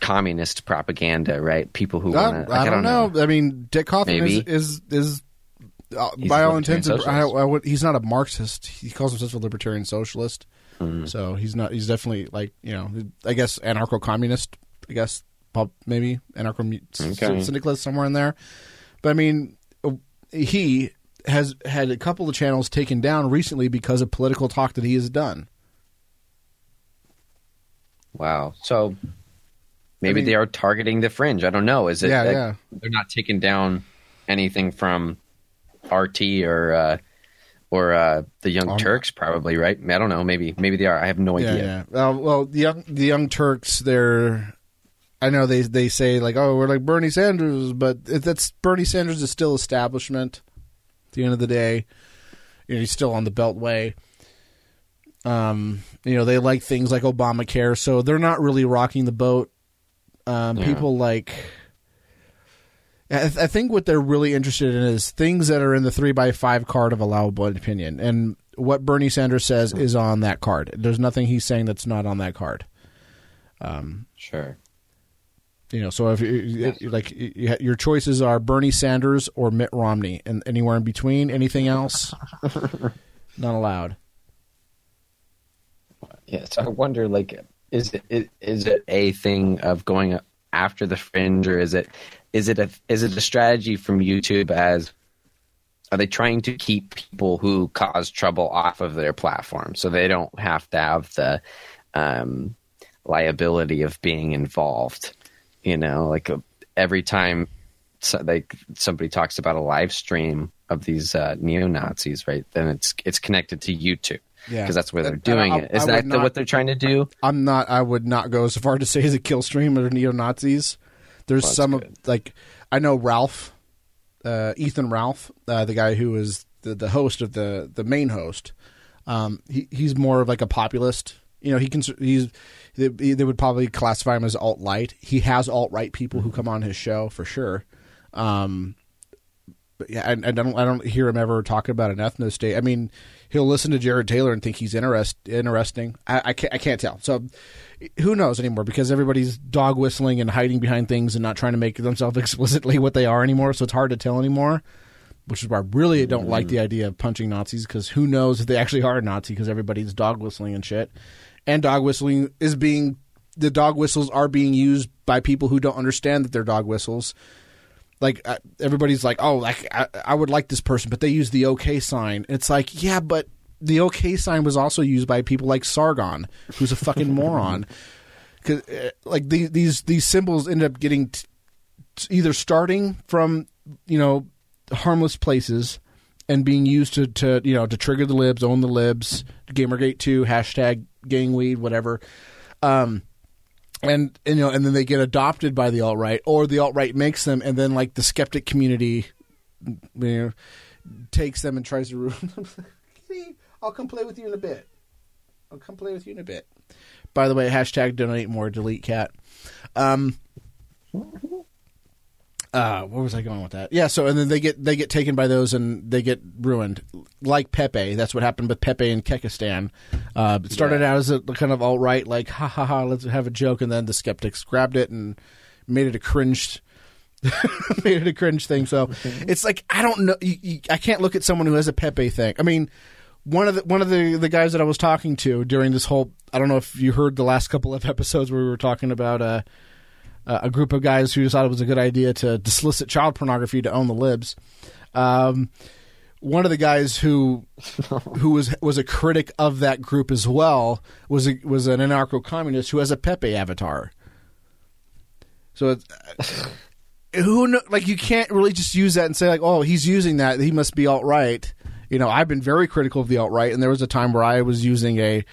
communist propaganda, right? People who
I,
want to.
I, don't know. I mean, Dick Hoffman is
Maybe.
is, is uh, by all intents, and, I. I would, he's not a Marxist. He calls himself a libertarian socialist.
Mm.
So he's not. He's definitely like you know. I guess anarcho-communist. I guess pub- maybe anarcho
Okay.
syndicalist somewhere in there. But I mean, uh, he has had a couple of channels taken down recently because of political talk that he has done.
Wow. So maybe
mean-
they are targeting the fringe. I don't know. Is it?
Yeah,
that
yeah.
They're not taking down anything from RT or uh, or uh, the Young
Um,
Turks, probably, right? I don't know. Maybe maybe they are. I have no
Yeah,
idea.
yeah. Uh, well, the young the young Turks, they're. I know they they say like, oh, we're like Bernie Sanders, but that's Bernie Sanders is still establishment. At the end of the day, you know, he's still on the Beltway. Um, you know, they like things like Obamacare, so they're not really rocking the boat. Um,
Yeah.
People like. I, I think what they're really interested in is things that are in the three by five card of allowable opinion, and what Bernie Sanders says is on that card. There's nothing he's saying that's not on that card. Um,
Sure.
You know, so if it- like your choices are Bernie Sanders or Mitt Romney, and anywhere in between, anything else, not allowed.
Yeah. So I wonder, like, is it is- is it a thing of going after the fringe, or is it is it a is it a strategy from YouTube as are they trying to keep people who cause trouble off of their platform so they don't have to have the um, liability of being involved? You know, like uh, every time so, like somebody talks about a live stream of these uh, neo Nazis, right? Then it's it's connected to YouTube
Yeah,
because that's where they're doing it.
I-
Is
I
that
would
the,
not-
what they're trying to do?
I'm not. I would not go so far to say as a Killstream or neo Nazis. There's
Well,
some of like I know Ralph, uh, Ethan Ralph, uh, the guy who is the the host of the the main host. Um, he he's more of like a populist. You know, he can he's they, they would probably classify him as alt light. He has alt right people who come on his show for sure. Um, but yeah, and, and I don't I don't hear him ever talking about an ethno state. I mean, he'll listen to Jared Taylor and think he's interest interesting. I, I can't I can't tell. So who knows anymore because everybody's dog whistling and hiding behind things and not trying to make themselves explicitly what they are anymore. So it's hard to tell anymore. Which is why I really don't like the idea of punching Nazis because who knows if they actually are a Nazi because everybody's dog whistling and shit. And dog whistling is being the dog whistles are being used by people who don't understand that they're dog whistles like uh, everybody's like, oh, like I, I would like this person, but they use the OK sign. It's like, yeah, but the OK sign was also used by people like Sargon, who's a fucking moron. Cause uh, like these these these symbols end up getting t- t- either starting from you know harmless places and being used to, to you know to trigger the libs, own the libs, Gamergate two hashtag gangweed, whatever. Um, and, and you know, and then they get adopted by the alt right, or the alt right makes them, and then like the skeptic community, you know, takes them and tries to ruin them. Daddy, I'll come play with you in a bit. I'll come play with you in a bit. By the way, hashtag donate more, delete cat. Um, uh, where was I going with that? Yeah, so and then they get they get taken by those and they get ruined, like Pepe. That's what happened with Pepe in Kekistan. Uh, it started
Yeah.
out as a kind of alt right, like ha ha ha, let's have a joke, and then the skeptics grabbed it and made it a cringe, made it a cringe thing. So it's like I don't know, you, you, I can't look at someone who has a Pepe thing. I mean. One of the one of the, the guys that I was talking to during this whole I don't know if you heard the last couple of episodes where we were talking about uh, uh, a group of guys who decided it was a good idea to, to solicit child pornography to own the libs. Um, one of the guys who who was was a critic of that group as well was a, was an anarcho communist who has a Pepe avatar. So it's, who like you can't really just use that and say like oh he's using that he must be alt right. You know I've been very critical of the alt right and there was a time where I was using a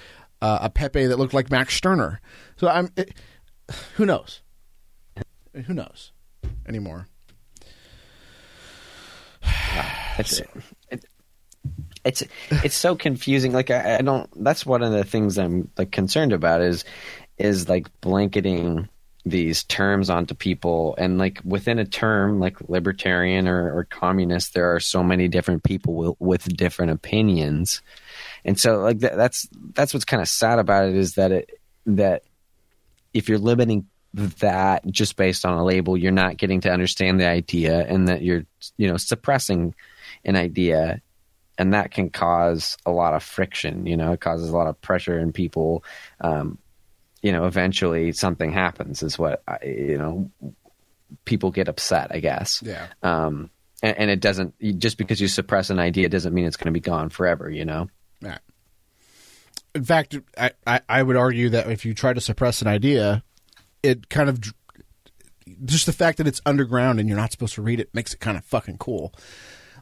uh, a Pepe that looked like Max Stirner. So I'm it, who knows who knows anymore.
It's it, it's it's so confusing. Like I, I don't. That's one of the things I'm like concerned about is is like blanketing these terms onto people and like within a term like libertarian or, or communist there are so many different people with, with different opinions and so like that, that's that's what's kind of sad about it is that it that if you're limiting that just based on a label you're not getting to understand the idea and that you're you know suppressing an idea and that can cause a lot of friction you know it causes a lot of pressure in people um, you know eventually something happens is what I, you know people get upset i guess
Yeah.
um, and, and it doesn't just because you suppress an idea doesn't mean it's going to be gone forever you know
Yeah. In fact, I, I, I would argue that if you try to suppress an idea, it kind of just the fact that it's underground and you're not supposed to read it makes it kind of fucking cool.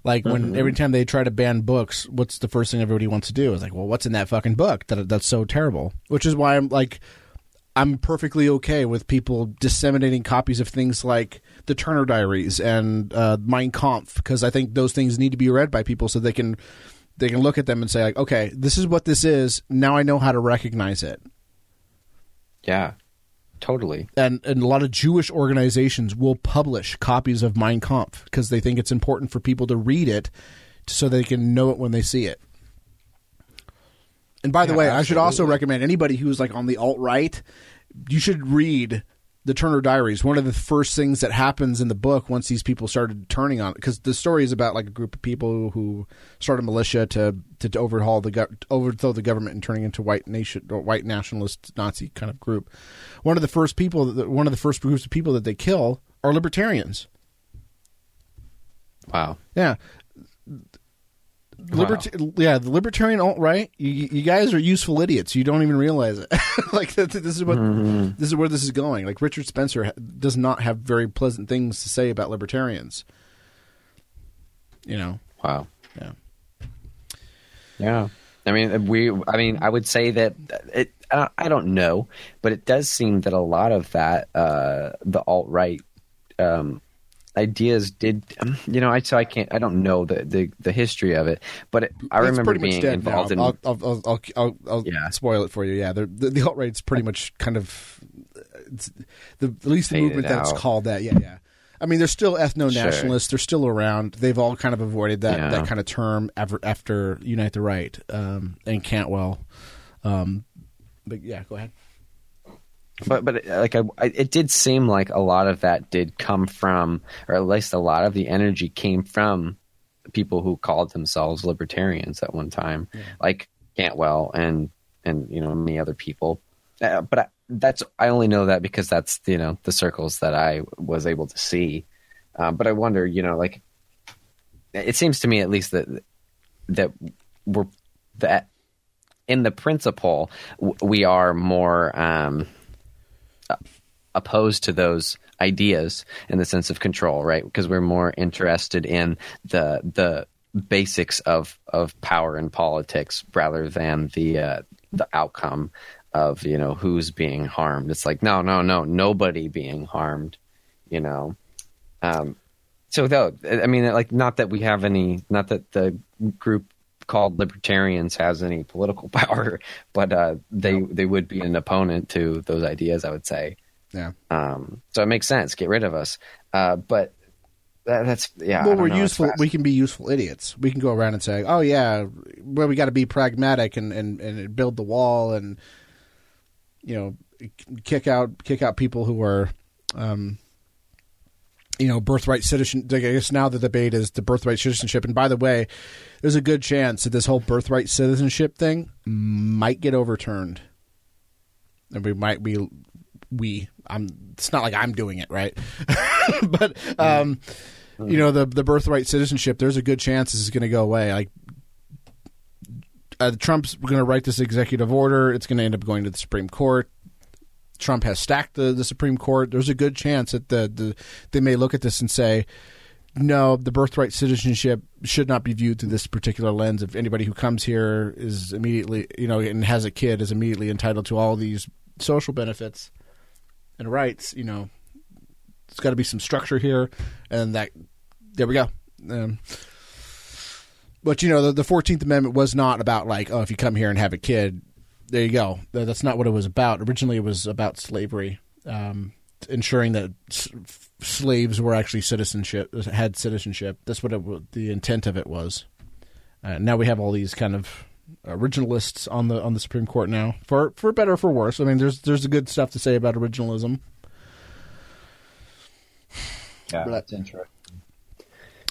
Like when every time they try to ban books, what's the first thing everybody wants to do? Is like, well, what's in that fucking book that that's so terrible? Which is why I'm like, I'm perfectly okay with people disseminating copies of things like the Turner Diaries and uh, Mein Kampf because I think those things need to be read by people so they can they can look at them and say like, okay, this is what this is. Now I know how to recognize it.
yeah totally
And and a lot of Jewish organizations will publish copies of Mein Kampf because they think it's important for people to read it so they can know it when they see it. And by the
Yeah,
way, I should also recommend anybody who's like on the alt right, you should read the Turner Diaries. One of the first things that happens in the book once these people started turning on it, because the story is about like a group of people who started a militia to to, to overhaul the overthrow the government and turning into white nation or white nationalist Nazi kind of group. One of the first people, that, one of the first groups of people that they kill are libertarians.
wow
Yeah. Liberta- yeah, the libertarian alt right. You, you guys are useful idiots. You don't even realize it. like th- th- this is what this is where this is going. Like Richard Spencer does not have very pleasant things to say about libertarians. You know.
wow
Yeah.
Yeah. I mean, we. I mean, I would say that it. I don't- I don't know, but it does seem that a lot of that, uh, the alt right um, ideas, did. um, You know, I so I can't. I don't know the the, the history of it, but it, I
It's
remember being
dead
involved
now.
in.
I'll, I'll, I'll, I'll, I'll
Yeah.
spoil it for you. Yeah, the, the alt right's pretty much kind of it's the at least the movement that's called that. Yeah, yeah. I mean, they're still ethno nationalists. They're still around. They've all kind of avoided that
Yeah.
that kind of term after, after Unite the Right um, and Cantwell. Um, but yeah, go ahead.
But but like I, I, it did seem like a lot of that did come from, or at least a lot of the energy came from people who called themselves libertarians at one time, like Cantwell and and you know many other people. Uh, but I, that's I only know that because that's you know the circles that I was able to see. Um, but I wonder, you know, like it seems to me at least that that we're that in the principle w- we are more um, opposed to those ideas in the sense of control, right? Because we're more interested in the the basics of of power and politics rather than the uh, the outcome of you know who's being harmed. It's like no, no, no, nobody being harmed, you know. Um, so though, I mean, like, not that we have any, not that the group called libertarians has any political power, but uh, they they would be an opponent to those ideas. I would say.
Yeah.
Um, so it makes sense. Get rid of us. Uh, but that, that's yeah.
Well, we're know, useful. We can be useful idiots. We can go around and say, "Oh yeah, well we got to be pragmatic and, and and build the wall and you know kick out kick out people who are." Um, you know, birthright citizen. I guess now the debate is the birthright citizenship. And by the way, there's a good chance that this whole birthright citizenship thing might get overturned, and we might be we. I'm. It's not like I'm doing it, right? but um, you know, the the birthright citizenship. There's a good chance this is going to go away. Like uh, Trump's going to write this executive order. It's going to end up going to the Supreme Court. Trump has stacked the, the Supreme Court. There's a good chance that the, the they may look at this and say, no, the birthright citizenship should not be viewed through this particular lens. If anybody who comes here is immediately, you know, and has a kid is immediately entitled to all these social benefits and rights, you know, there's got to be some structure here, and that there we go. Um, but you know, the Fourteenth Amendment was not about like, oh, if you come here and have a kid, there you go. That's not what it was about. Originally, it was about slavery, um, ensuring that s- slaves were actually citizenship had citizenship. That's what it, the intent of it was. Uh, now we have all these kind of originalists on the on the Supreme Court now, for for better or for worse. I mean, there's there's good stuff to say about originalism.
Yeah, but, that's interesting.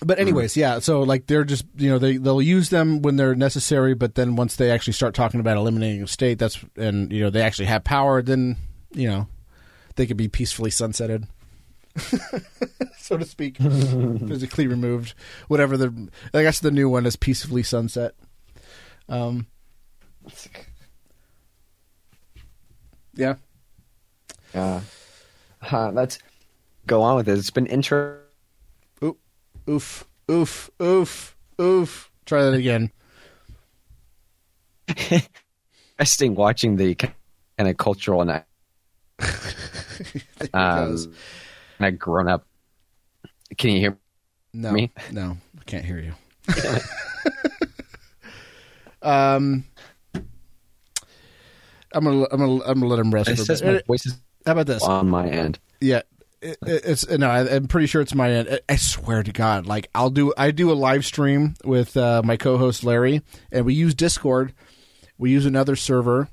But anyways, yeah. So like they're just you know they they'll use them when they're necessary, but then once they actually start talking about eliminating a state, that's and you know they actually have power, then you know they could be peacefully sunsetted. so to speak, physically removed. Whatever the, I guess the new one is peacefully sunset. Um, yeah.
Yeah. Uh, let's go on with it. It's been interesting
Oof, oof, oof, oof. Oof. Try that again.
Interesting watching the kind of cultural and um, I grown up. Can you hear
no,
me?
No, I can't hear you. um, I'm gonna I'm gonna I'm gonna let him rest.
It says my voice is
How about this
on my end?
Yeah, it, it's no, I'm pretty sure it's my end. I swear to God, like I'll do, I do a live stream with uh, my co-host Larry, and we use Discord. We use another server.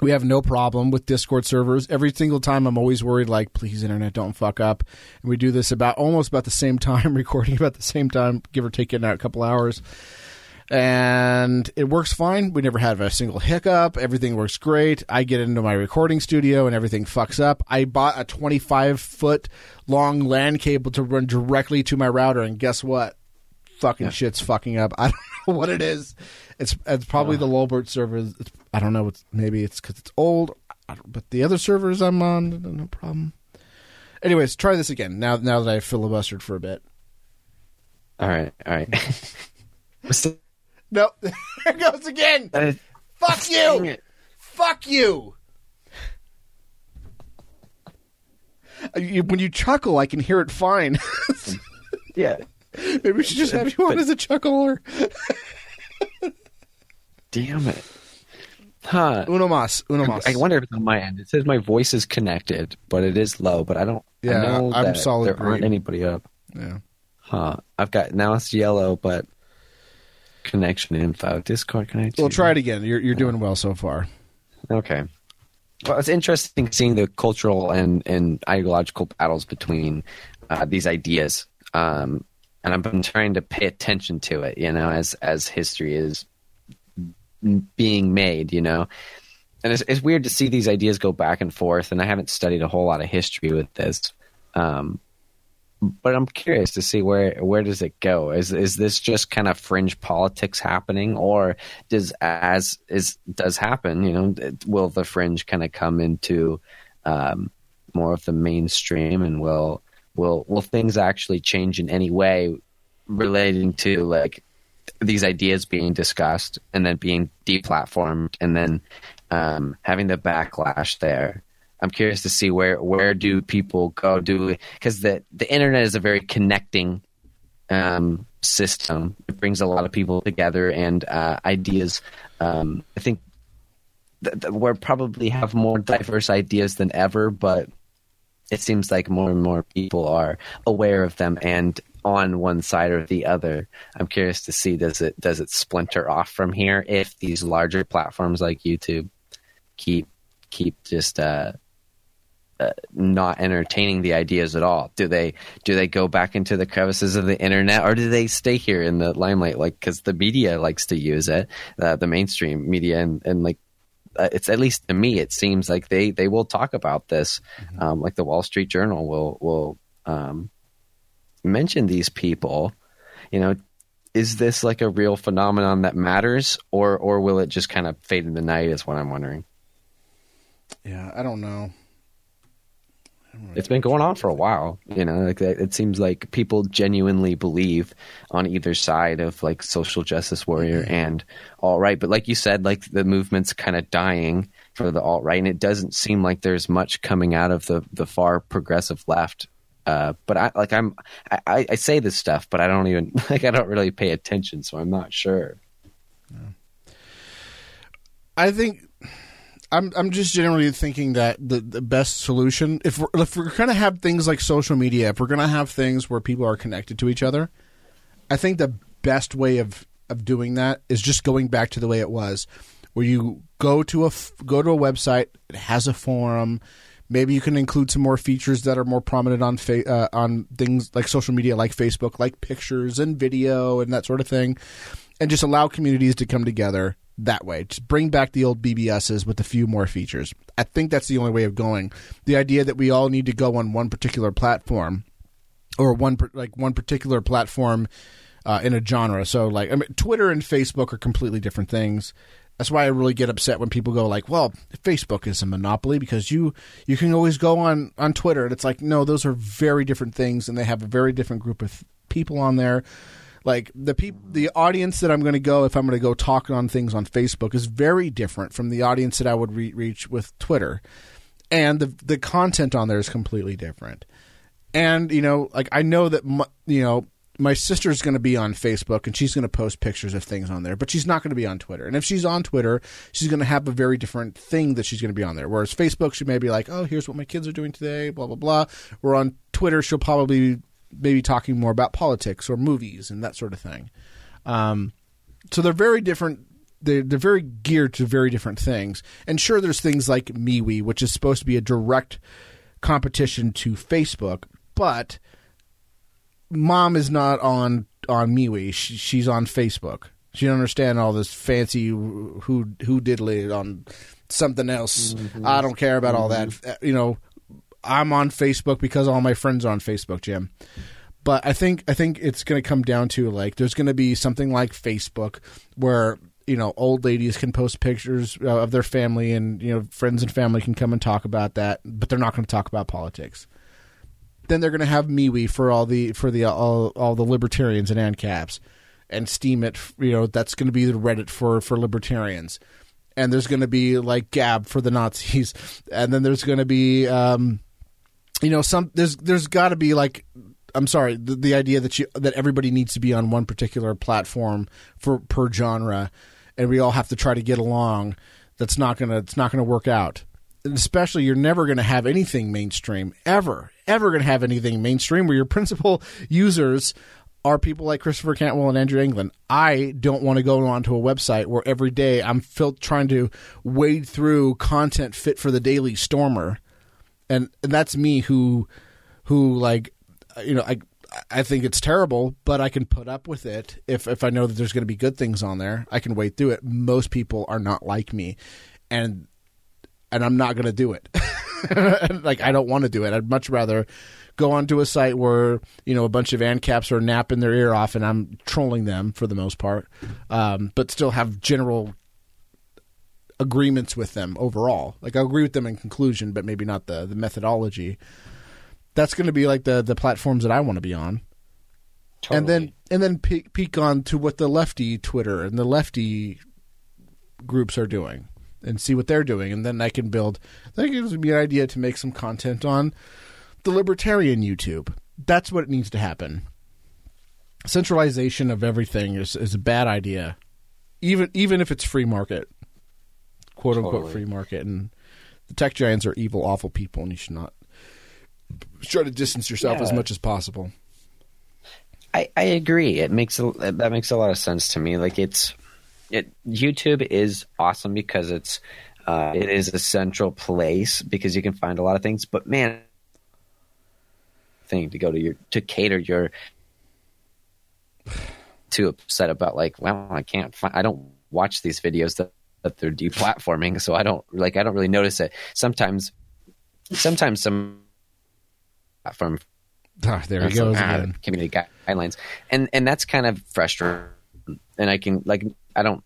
We have no problem with Discord servers. Every single time, I'm always worried, like, please, internet, don't fuck up. And we do this about almost about the same time, recording about the same time, give or take in a couple hours and it works fine. We never had a single hiccup. Everything works great. I get into my recording studio and everything fucks up. I bought a 25 foot long LAN cable to run directly to my router, and guess what? Fucking yeah. shit's fucking up. I don't know what it is. It's it's probably uh. the Lulbert server. It's, I don't know. It's, maybe it's because it's old, but the other servers I'm on, no problem. Anyways, try this again. Now now that I've filibustered for a bit.
All right, all right.
No, there it goes again. Uh, Fuck you. Fuck you. Uh, you. When you chuckle, I can hear it fine.
yeah.
Maybe we should just have you on as a chuckler.
Damn it. Huh.
Uno mas. Uno mas.
I wonder if it's on my end. It says my voice is connected, but it is low. But I don't. Yeah, I know I'm solid. There green. aren't anybody up.
Yeah.
Huh. I've got now it's yellow, but connection info. Discord connection.
We'll try it again. You're you're doing well so far.
Okay. Well, it's interesting seeing the cultural and, and ideological battles between uh, these ideas, um, and I've been trying to pay attention to it. You know, as as history is being made. You know, and it's it's weird to see these ideas go back and forth. And I haven't studied a whole lot of history with this. Um, but I'm curious to see where where does it go? Is is this just kind of fringe politics happening, or does as is does happen? You know, will the fringe kind of come into um, more of the mainstream, and will will will things actually change in any way relating to like these ideas being discussed and then being deplatformed and then um, having the backlash there? I'm curious to see where where do people go do because the the internet is a very connecting um, system. It brings a lot of people together and uh, ideas. Um, I think th- th- we probably have more diverse ideas than ever, but it seems like more and more people are aware of them and on one side or the other. I'm curious to see does it does it splinter off from here if these larger platforms like YouTube keep keep just uh, uh, not entertaining the ideas at all? Do they do they go back into the crevices of the internet, or do they stay here in the limelight? Like because the media likes to use it, uh, the mainstream media, and and like uh, it's at least to me, it seems like they they will talk about this, mm-hmm. um, like the Wall Street Journal will will um, mention these people. You know, is this like a real phenomenon that matters, or or will it just kind of fade in the night? Is what I'm wondering.
Yeah, I don't know.
It's been going on for a while, you know. Like it seems like people genuinely believe on either side of like social justice warrior and all right. But like you said, like the movement's kind of dying for the alt right, and it doesn't seem like there's much coming out of the the far progressive left. Uh, but I like I'm I, I say this stuff, but I don't even like I don't really pay attention, so I'm not sure.
I think I'm I'm just generally thinking that the, the best solution if we're, if we're going to have things like social media, if we're going to have things where people are connected to each other, I think the best way of of doing that is just going back to the way it was, where you go to a go to a website, it has a forum, maybe you can include some more features that are more prominent on fa- uh, on things like social media, like Facebook, like pictures and video and that sort of thing, and just allow communities to come together that way. Just bring back the old BBSs with a few more features. I think that's the only way of going. The idea that we all need to go on one particular platform or one like one particular platform uh, in a genre. So like I mean, Twitter and Facebook are completely different things. That's why I really get upset when people go like, "Well, Facebook is a monopoly because you you can always go on on Twitter." And it's like, no, those are very different things, and they have a very different group of people on there like the people the audience that i'm going to go if i'm going to go talk on things on facebook is very different from the audience that i would re- reach with twitter and the the content on there is completely different and you know like i know that my, you know my sister's going to be on Facebook and she's going to post pictures of things on there, but she's not going to be on Twitter. And if she's on Twitter, she's going to have a very different thing that she's going to be on there. Whereas Facebook, she may be like, oh, here's what my kids are doing today, blah, blah, blah. Where on Twitter, she'll probably maybe talking more about politics or movies and that sort of thing. Um, so they're very different. They're, they're very geared to very different things. And sure, there's things like MeWe, which is supposed to be a direct competition to Facebook, but mom is not on on MeWe. She, she's on Facebook. She don't understand all this fancy who who diddly on something else. Mm-hmm. I don't care about mm-hmm. all that. Mm-hmm. You know, I'm on Facebook because all my friends are on Facebook, Jim. But I think I think it's going to come down to like there's going to be something like Facebook where you know old ladies can post pictures uh, of their family and you know friends and family can come and talk about that, but they're not going to talk about politics. Then they're going to have MeWe for all the for the all, all the libertarians and ANCAPs, and Steemit. You know that's going to be the Reddit for for libertarians and there's going to be like Gab for the Nazis, and then there's going to be um, you know some there's there's got to be like I'm sorry the, the idea that you that everybody needs to be on one particular platform for per genre and we all have to try to get along that's not going to it's not going to work out and especially you're never going to have anything mainstream ever ever going to have anything mainstream where your principal users are people like Christopher Cantwell and Andrew Anglin. I don't want to go onto a website where every day I'm fil- trying to wade through content fit for the daily stormer and and that's me who who like you know I I think it's terrible, but I can put up with it if if I know that there's going to be good things on there. I can wait through it. Most people are not like me, and and I'm not going to do it. like I don't want to do it. I'd much rather go onto a site where you know a bunch of ANCAPs are napping their ear off, and I'm trolling them for the most part, um, but still have general agreements with them overall. Like I agree with them in conclusion, but maybe not the the methodology. That's going to be like the the platforms that I want to be on. Totally. And then and then peek, peek on to what the lefty Twitter and the lefty groups are doing and see what they're doing, and then I can build. That gives me an idea to make some content on the libertarian YouTube. That's what it needs to happen. centralization of everything is is a bad idea, even even if it's free market, quote unquote
Totally.
free market, and the tech giants are evil, awful people, and you should not try to distance yourself as much as possible.
I, I agree. It makes a, that makes a lot of sense to me. Like it's it YouTube is awesome because it's uh, it is a central place because you can find a lot of things. But man, thing to go to your to cater your too upset about like well I can't find I don't watch these videos that that they're deplatforming so I don't like I don't really notice it. Sometimes sometimes some from
Ah, there he goes
ah,
again.
community guidelines. And and that's kind of frustrating. And i can like i don't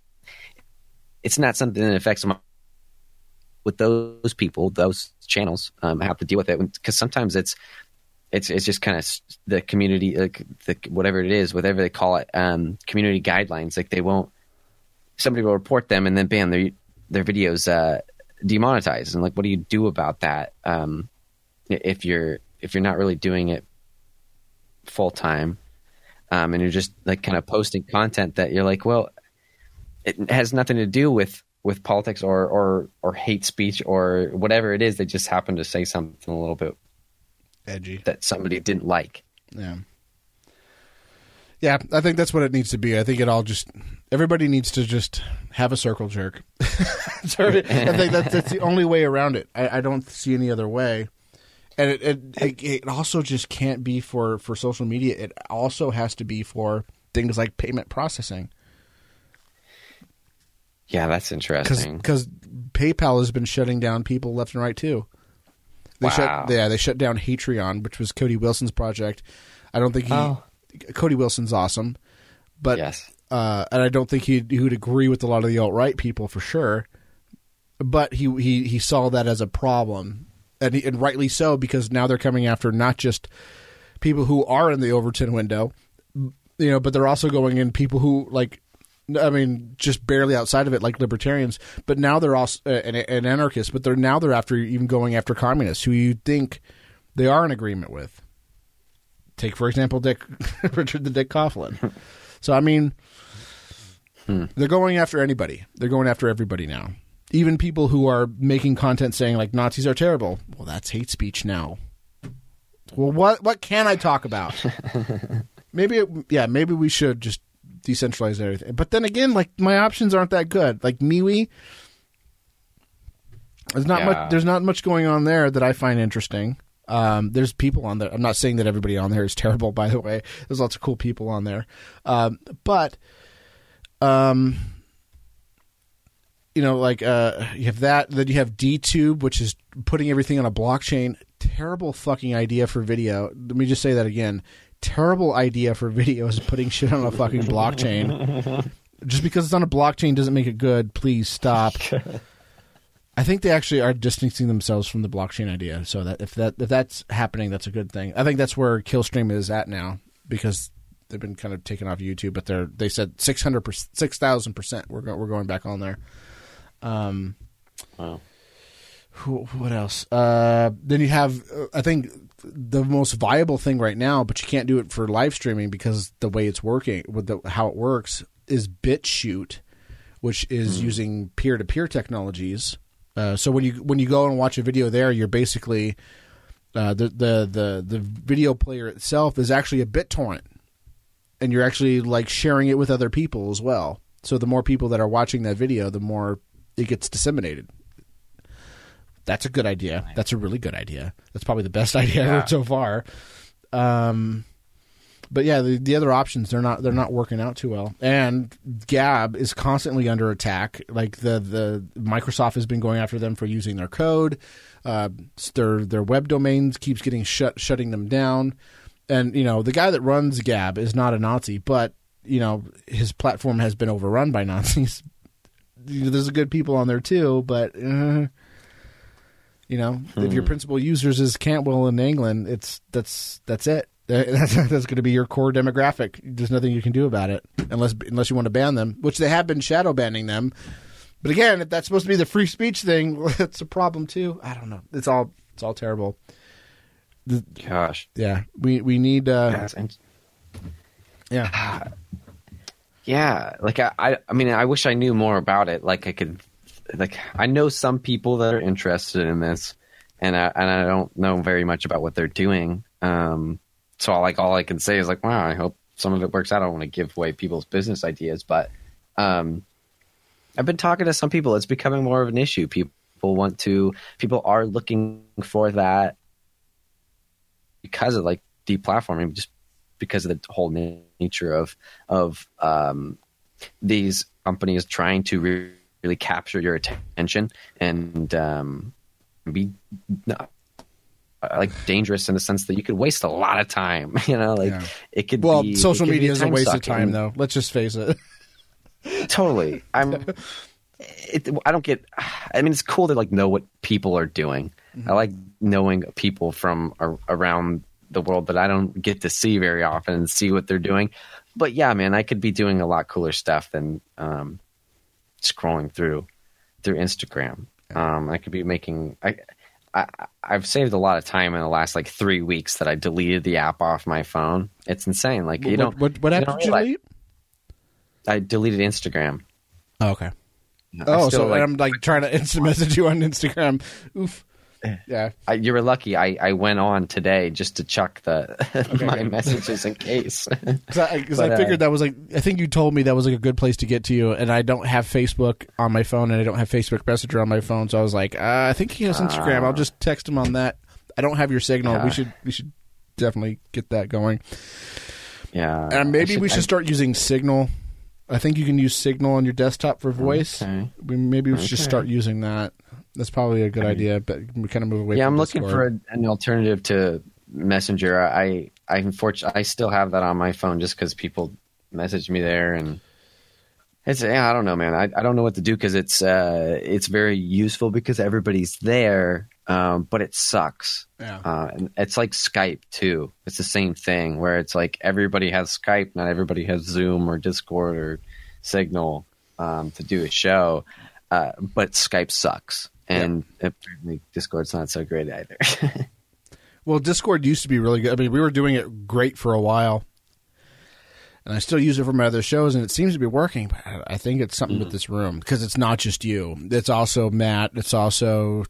it's not something that affects my with those people those channels um, I have to deal with it. Because sometimes it's it's it's just kind of the community like the whatever it is whatever they call it um, community guidelines like they won't somebody will report them and then bam their their videos uh, demonetized and like what do you do about that um, if you're if you're not really doing it full time um, and you're just like kind of posting content that you're like well it has nothing to do with with politics or or or hate speech or whatever it is they just happen to say something a little bit
Edgy.
that somebody didn't like
Yeah. Yeah, I think that's what it needs to be. I think it all just everybody needs to just have a circle jerk. I think that's that's the only way around it. I, I don't see any other way. And it, it it it also just can't be for for social media. It also has to be for things like payment processing
yeah that's interesting
because PayPal has been shutting down people left and right too. They
Wow.
shut yeah they shut down Hatreon, which was Cody Wilson's project. I don't think he
Oh.
Cody Wilson's awesome, but
yes
uh, and I don't think he he would agree with a lot of the alt right people for sure. But he he he saw that as a problem, and he, and rightly so because now they're coming after not just people who are in the Overton window, you know, but they're also going in people who like. I mean, just barely outside of it, like libertarians. But now they're also uh, an, an anarchist. But they're now they're after even going after communists, who you think they are in agreement with. Take for example, Dick Richard the Dick Coughlan. So I mean, they're going after anybody. They're going after everybody now. Even people who are making content saying like Nazis are terrible. Well, that's hate speech now. Well, what what can I talk about? maybe it, yeah, maybe we should just decentralize everything. But then again, like my options aren't that good. Like MeWe, there's not
Yeah.
much. There's not much going on there that I find interesting. Um, there's people on there. I'm not saying that everybody on there is terrible. By the way, there's lots of cool people on there. Um, but um, you know, like uh, you have that. Then you have DTube, which is putting everything on a blockchain. Terrible fucking idea for video. Let me just say that again. Terrible idea for video is putting shit on a fucking blockchain. just because it's on a blockchain doesn't make it good. Please stop. I think they actually are distancing themselves from the blockchain idea. So that if that if that's happening, that's a good thing. I think that's where Killstream is at now because they've been kind of taken off YouTube, but they're they said 600 6000 percent. We're go, we're going back on there. Um,
wow
who, what else? Uh, then you have, uh, I think, the most viable thing right now, but you can't do it for live streaming because the way it's working, with the, how it works, is BitChute, which is using peer to peer technologies. Uh, so when you when you go and watch a video there, you're basically uh, the the the the video player itself is actually a BitTorrent, and you're actually like sharing it with other people as well. So the more people that are watching that video, the more it gets disseminated. That's a good idea. That's a really good idea. That's probably the best idea
Yeah.
so far. Um, but yeah, the, the other options they're not they're not working out too well. And Gab is constantly under attack. Like the the Microsoft has been going after them for using their code. Uh, their their web domains keeps getting shut shutting them down. And you know the guy that runs Gab is not a Nazi, but you know his platform has been overrun by Nazis. There's good people on there too, but. Uh, you know, if your principal users is Cantwell in Anglin, it's that's that's it. That's that's going to be your core demographic. There's nothing you can do about it unless unless you want to ban them, which they have been shadow banning them. But again, if that's supposed to be the free speech thing, it's a problem too. I don't know. It's all it's all terrible.
gosh
Yeah, we we need. Uh,
That's
Yeah.
yeah, like I, I, I mean, I wish I knew more about it. Like I could, like I know some people that are interested in this, and I and I don't know very much about what they're doing. Um, so like all I can say is like, wow, I hope some of it works out. I don't want to give away people's business ideas, but um, I've been talking to some people. It's becoming more of an issue. People want to, people are looking for that because of like deplatforming, just because of the whole nature of of um, these companies trying to really, really capture your attention and um, be uh, like dangerous in the sense that you could waste a lot of time. You know, like
Yeah.
it could.
Well,
be,
social
it could be
media is a waste of time, though. Let's just face it.
totally i'm it, i don't get i mean it's cool to like know what people are doing i like knowing people from ar- around the world that i don't get to see very often and see what they're doing but yeah man i could be doing a lot cooler stuff than um scrolling through through instagram um i could be making i I, I've saved a lot of time in the last like three weeks that I deleted the app off my phone. It's insane. Like you
what,
don't.
what, what
you
app
don't
did you delete?
I deleted Instagram.
Oh, okay.
I
Oh,
still,
so
like,
I'm like trying to instant message you on Instagram. Oof. Yeah.
I, you were lucky. I, I went on today just to chuck the my
good.
messages in case.
Because I, 'cause
But,
I
uh,
figured that was like, I think you told me that was like a good place to get to you, and I don't have Facebook on my phone, and I don't have Facebook Messenger on my phone, so I was like, uh, I think he has Instagram. I'll just text him on that. I don't have your signal.
Yeah.
We should we should definitely get that going,
yeah,
and maybe
I
we should
I-
start using Signal. I think you can use Signal on your desktop for voice.
Okay.
We maybe we should
Okay.
start using that. That's probably a good idea, but we kind of move away.
Yeah, I'm looking for a, an alternative to Messenger. I I unfortunately I still have that on my phone just because people message me there and. It's yeah, I don't know, man. I, I don't know what to do because it's uh it's very useful because everybody's there, um, but it sucks.
Yeah.
Uh, and it's like Skype too. It's the same thing where it's like everybody has Skype, not everybody has Zoom or Discord or Signal um, to do a show. Uh, but Skype sucks, and apparently Discord's not so great either.
Well, Discord used to be really good. I mean, we were doing it great for a while, and I still use it for my other shows, and it seems to be working. But I- think it's something with mm-hmm. this room because it's not just you. It's also Matt. It's also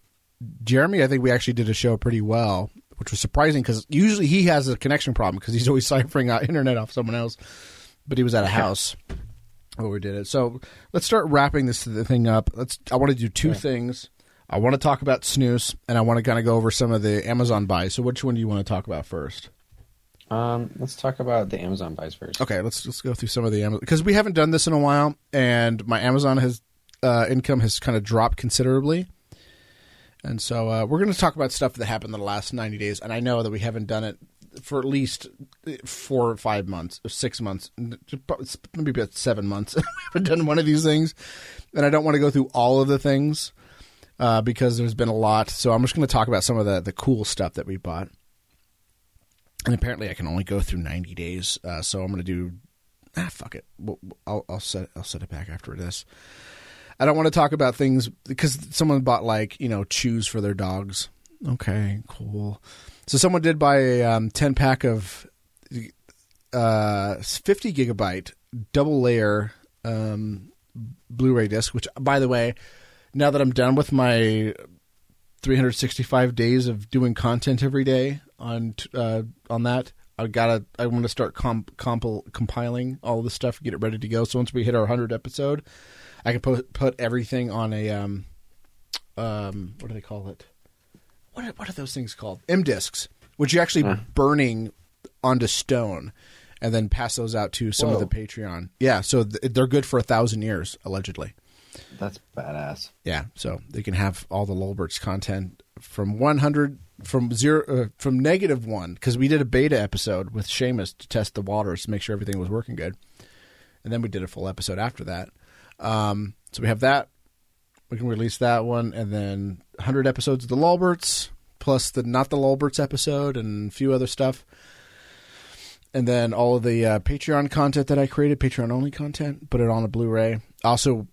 Jeremy. I think we actually did a show pretty well, which was surprising because usually he has a connection problem because he's always ciphering out internet off someone else. But he was at a house where we did it. So let's start wrapping this thing up. Let's. I want to do two things. I want to talk about Snus, and I want to kind of go over some of the Amazon buys. So, which one do you want to talk about first?
um, let's talk about the Amazon buys first.
Okay, let's let's go through some of the Amazon because we haven't done this in a while, and my Amazon has uh, income has kind of dropped considerably, and so uh, we're going to talk about stuff that happened in the last ninety days. And I know that we haven't done it for at least four or five months, or six months, maybe about seven months. we haven't done one of these things, and I don't want to go through all of the things uh, because there's been a lot. So I'm just going to talk about some of the the cool stuff that we bought. And apparently, I can only go through 90 days. Uh, so I'm going to do. Ah, fuck it. I'll, I'll set I'll set it back after this. I don't want to talk about things because someone bought like you know chews for their dogs. Okay, cool. So someone did buy a um, 10 pack of uh, 50 gigabyte double layer um, Blu-ray disc. Which, by the way, now that I'm done with my 365 days of doing content every day on uh, on that. I gotta. I want to start comp, compil, compiling all the stuff, get it ready to go. So once we hit our hundred episode, I can put put everything on a um, um, what do they call it? What are, what are those things called? M discs, which you're actually burning onto stone, and then pass those out to some of the Patreon. Yeah, so th- they're good for a thousand years allegedly.
That's badass.
Yeah, so they can have all the Lulberts content from 100 from zero uh, from negative one because we did a beta episode with Seamus to test the waters to make sure everything was working good, and then we did a full episode after that. Um, so we have that. We can release that one, and then 100 episodes of the Lulberts plus the not the Lulberts episode and a few other stuff. And then all of the uh, Patreon content that I created, Patreon only content, put it on a Blu-ray. Also,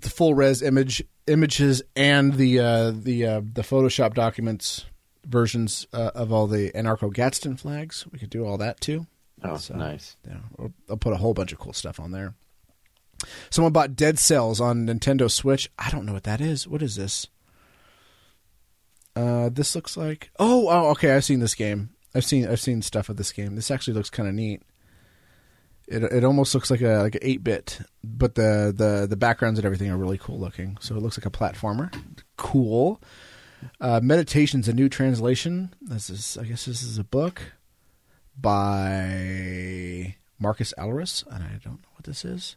the full res image images and the uh, the uh, the Photoshop documents versions uh, of all the anarcho Gadsden flags. We could do all that too.
Oh, so, nice.
Yeah, I'll, I'll put a whole bunch of cool stuff on there. Someone bought Dead Cells on Nintendo Switch. I don't know what that is. What is this? Uh, this looks like oh oh okay. I've seen this game. I've seen I've seen stuff of this game. This actually looks kind of neat. It it almost looks like a like an eight bit, but the the the backgrounds and everything are really cool looking. So it looks like a platformer. Cool. Uh, Meditation's a new translation. This is I guess this is a book by Marcus Aurelius, and I don't know what this is.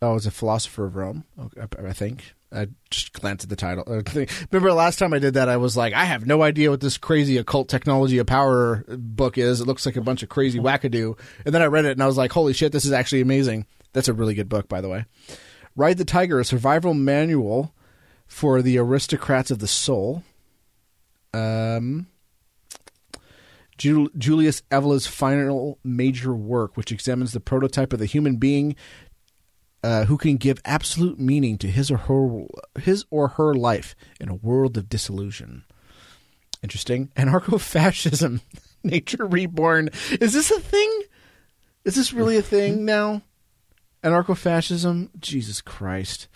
Oh, it's a philosopher of Rome, I think. I just glanced at the title. Remember last time I did that, I was like, I have no idea what this crazy occult technology of power book is. It looks like a bunch of crazy wackadoo. And then I read it and I was like, holy shit, this is actually amazing. That's a really good book, by the way. Ride the Tiger, a survival manual for the aristocrats of the soul. Um, Julius Evola's final major work, which examines the prototype of the human being uh, who can give absolute meaning to his or her his or her life in a world of disillusion. Interesting. Anarcho-fascism, nature reborn. Is this a thing? Is this really a thing now? Anarcho-fascism. Jesus Christ.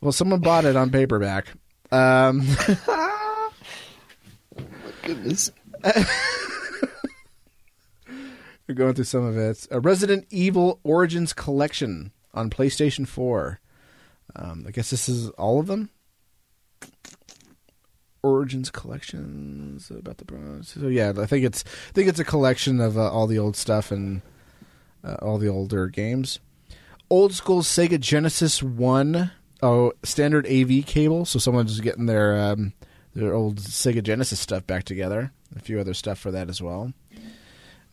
Well, someone bought it on paperback. Um, oh
my goodness.
We're going through some of it. A Resident Evil Origins Collection on PlayStation 4. Um, I guess this is all of them. Origins collections about the Bronze. So yeah, I think it's I think it's a collection of uh, all the old stuff and uh, all the older games. Old school Sega Genesis One. Oh, standard AV cable. So someone's getting their um, their old Sega Genesis stuff back together. A few other stuff for that as well.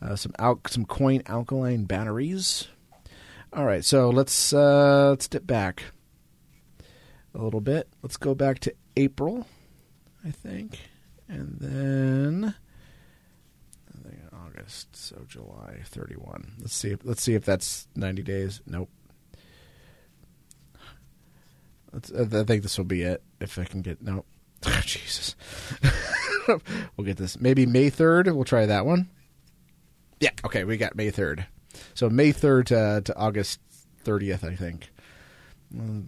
Uh, some al- some coin alkaline batteries. All right, so let's uh, let's step back a little bit. Let's go back to April, I think, and then I think August. So July thirty-one. Let's see. If, let's see if that's ninety days. Nope. Let's, I think this will be it. If I can get no, oh, Jesus, we'll get this. Maybe May third. We'll try that one. Yeah. Okay, we got May third. So May 3rd to, to August 30th, I think.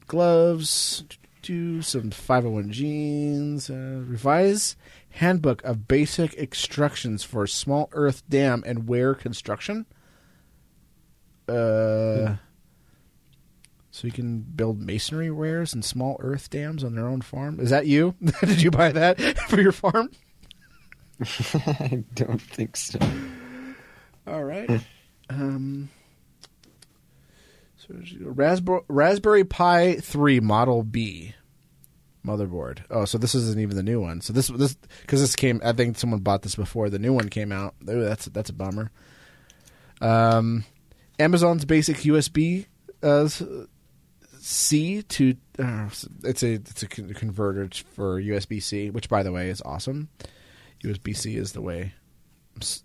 Gloves, do some 501 jeans, uh, revise handbook of basic instructions for small earth dam and weir construction. Uh, so you can build masonry wares and small earth dams on their own farm. Is that you? Did you buy that for your farm?
I don't think so.
All right. Um, so Raspberry, Raspberry Pi 3 Model B motherboard. Oh, so this isn't even the new one. So this this because this came. I think someone bought this before the new one came out. Ooh, that's that's a bummer. Um, Amazon's basic USB uh, C to uh, it's a it's a converter for USB C, which by the way is awesome. USB C is the way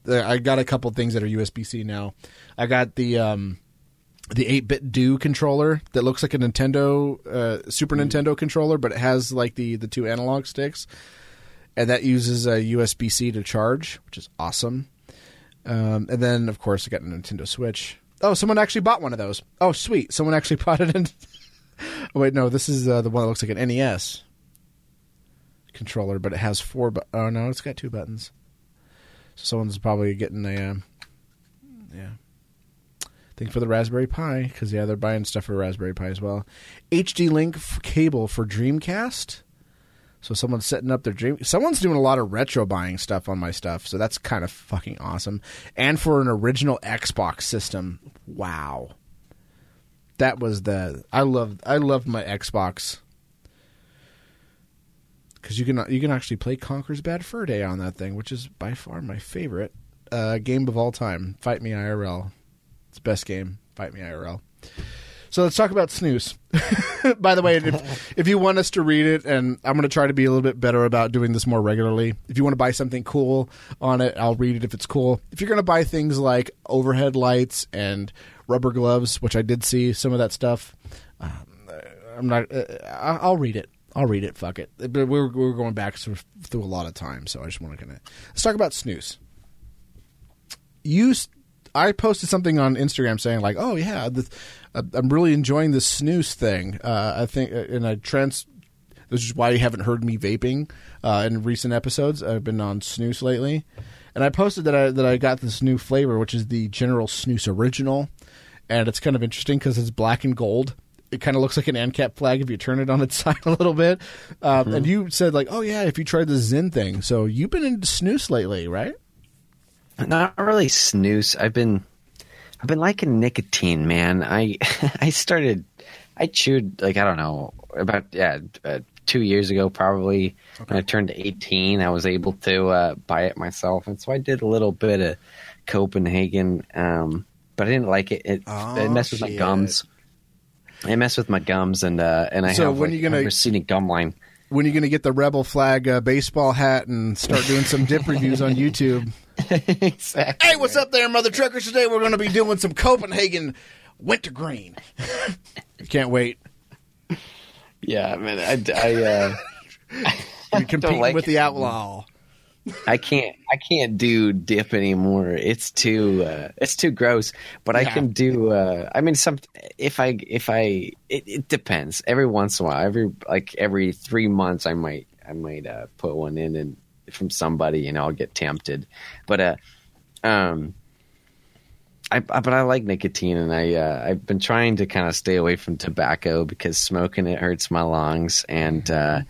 I got a couple things that are USB C now. I got the um, the eight bit do controller that looks like a Nintendo uh, Super mm. Nintendo controller, but it has like the the two analog sticks, and that uses a USB C to charge, which is awesome. Um, and then of course I got a Nintendo Switch. Oh, someone actually bought one of those. Oh, sweet! Someone actually bought it. In... oh wait, no, this is uh, the one that looks like an NES controller, but it has four. Bu- oh no, it's got two buttons. So someone's probably getting a, uh, yeah. Thing for the Raspberry Pi because yeah, they're buying stuff for Raspberry Pi as well. HD Link cable for Dreamcast. So someone's setting up their dream. Someone's doing a lot of retro buying stuff on my stuff, so that's kind of fucking awesome. And for an original Xbox system, wow. That was the I love I loved my Xbox because you can you can actually play Conker's Bad Fur Day on that thing, which is by far my favorite uh, game of all time. Fight Me IRL, it's the best game. Fight Me IRL. So let's talk about snus. By the way, if, if, you want us to read it, and I'm going to try to be a little bit better about doing this more regularly. If you want to buy something cool on it, I'll read it if it's cool. If you're going to buy things like overhead lights and rubber gloves, which I did see some of that stuff, um, I'm not. Uh, I'll read it. I'll read it. Fuck it. But we're we're going back through a lot of time, so I just want to kind of let's talk about snus. you, I posted something on Instagram saying like, "Oh yeah, this, uh, I'm really enjoying this snus thing." Uh, I think, uh, and I trans. This is why you haven't heard me vaping uh, in recent episodes. I've been on snus lately, and I posted that I that I got this new flavor, which is the General Snus Original, and it's kind of interesting because it's black and gold. It kind of looks like an ANCAP flag if you turn it on its side a little bit. Um, mm-hmm. And you said like, "Oh yeah, if you tried the Zyn thing." So you've been into snus lately, right?
Not really snus. I've been I've been liking nicotine, man. I I started I chewed like I don't know about yeah uh, two years ago probably okay. when I turned 18. I was able to uh, buy it myself, and so I did a little bit of Copenhagen, um, but I didn't like it. It, oh, it messed with my gums. It mess with my gums, and uh, and I so have when like, you gonna receding gum line
when are you going to get the rebel flag uh, baseball hat and start doing some dip reviews on YouTube? exactly. Hey, what's up there, mother truckers? Today we're going to be doing some Copenhagen wintergreen. Can't wait.
Yeah, man. I, I uh,
you're competing like with it. the outlaw.
I can't I can't do dip anymore. It's too uh, it's too gross. But yeah. I can do. Uh, I mean, some if I if I it, it, depends. Every once in a while, every like every three months, I might I might uh, put one in and from somebody, you know, I'll get tempted. But uh, um, I, but I like nicotine, and I uh, I've been trying to kind of stay away from tobacco because smoking it hurts my lungs, and uh,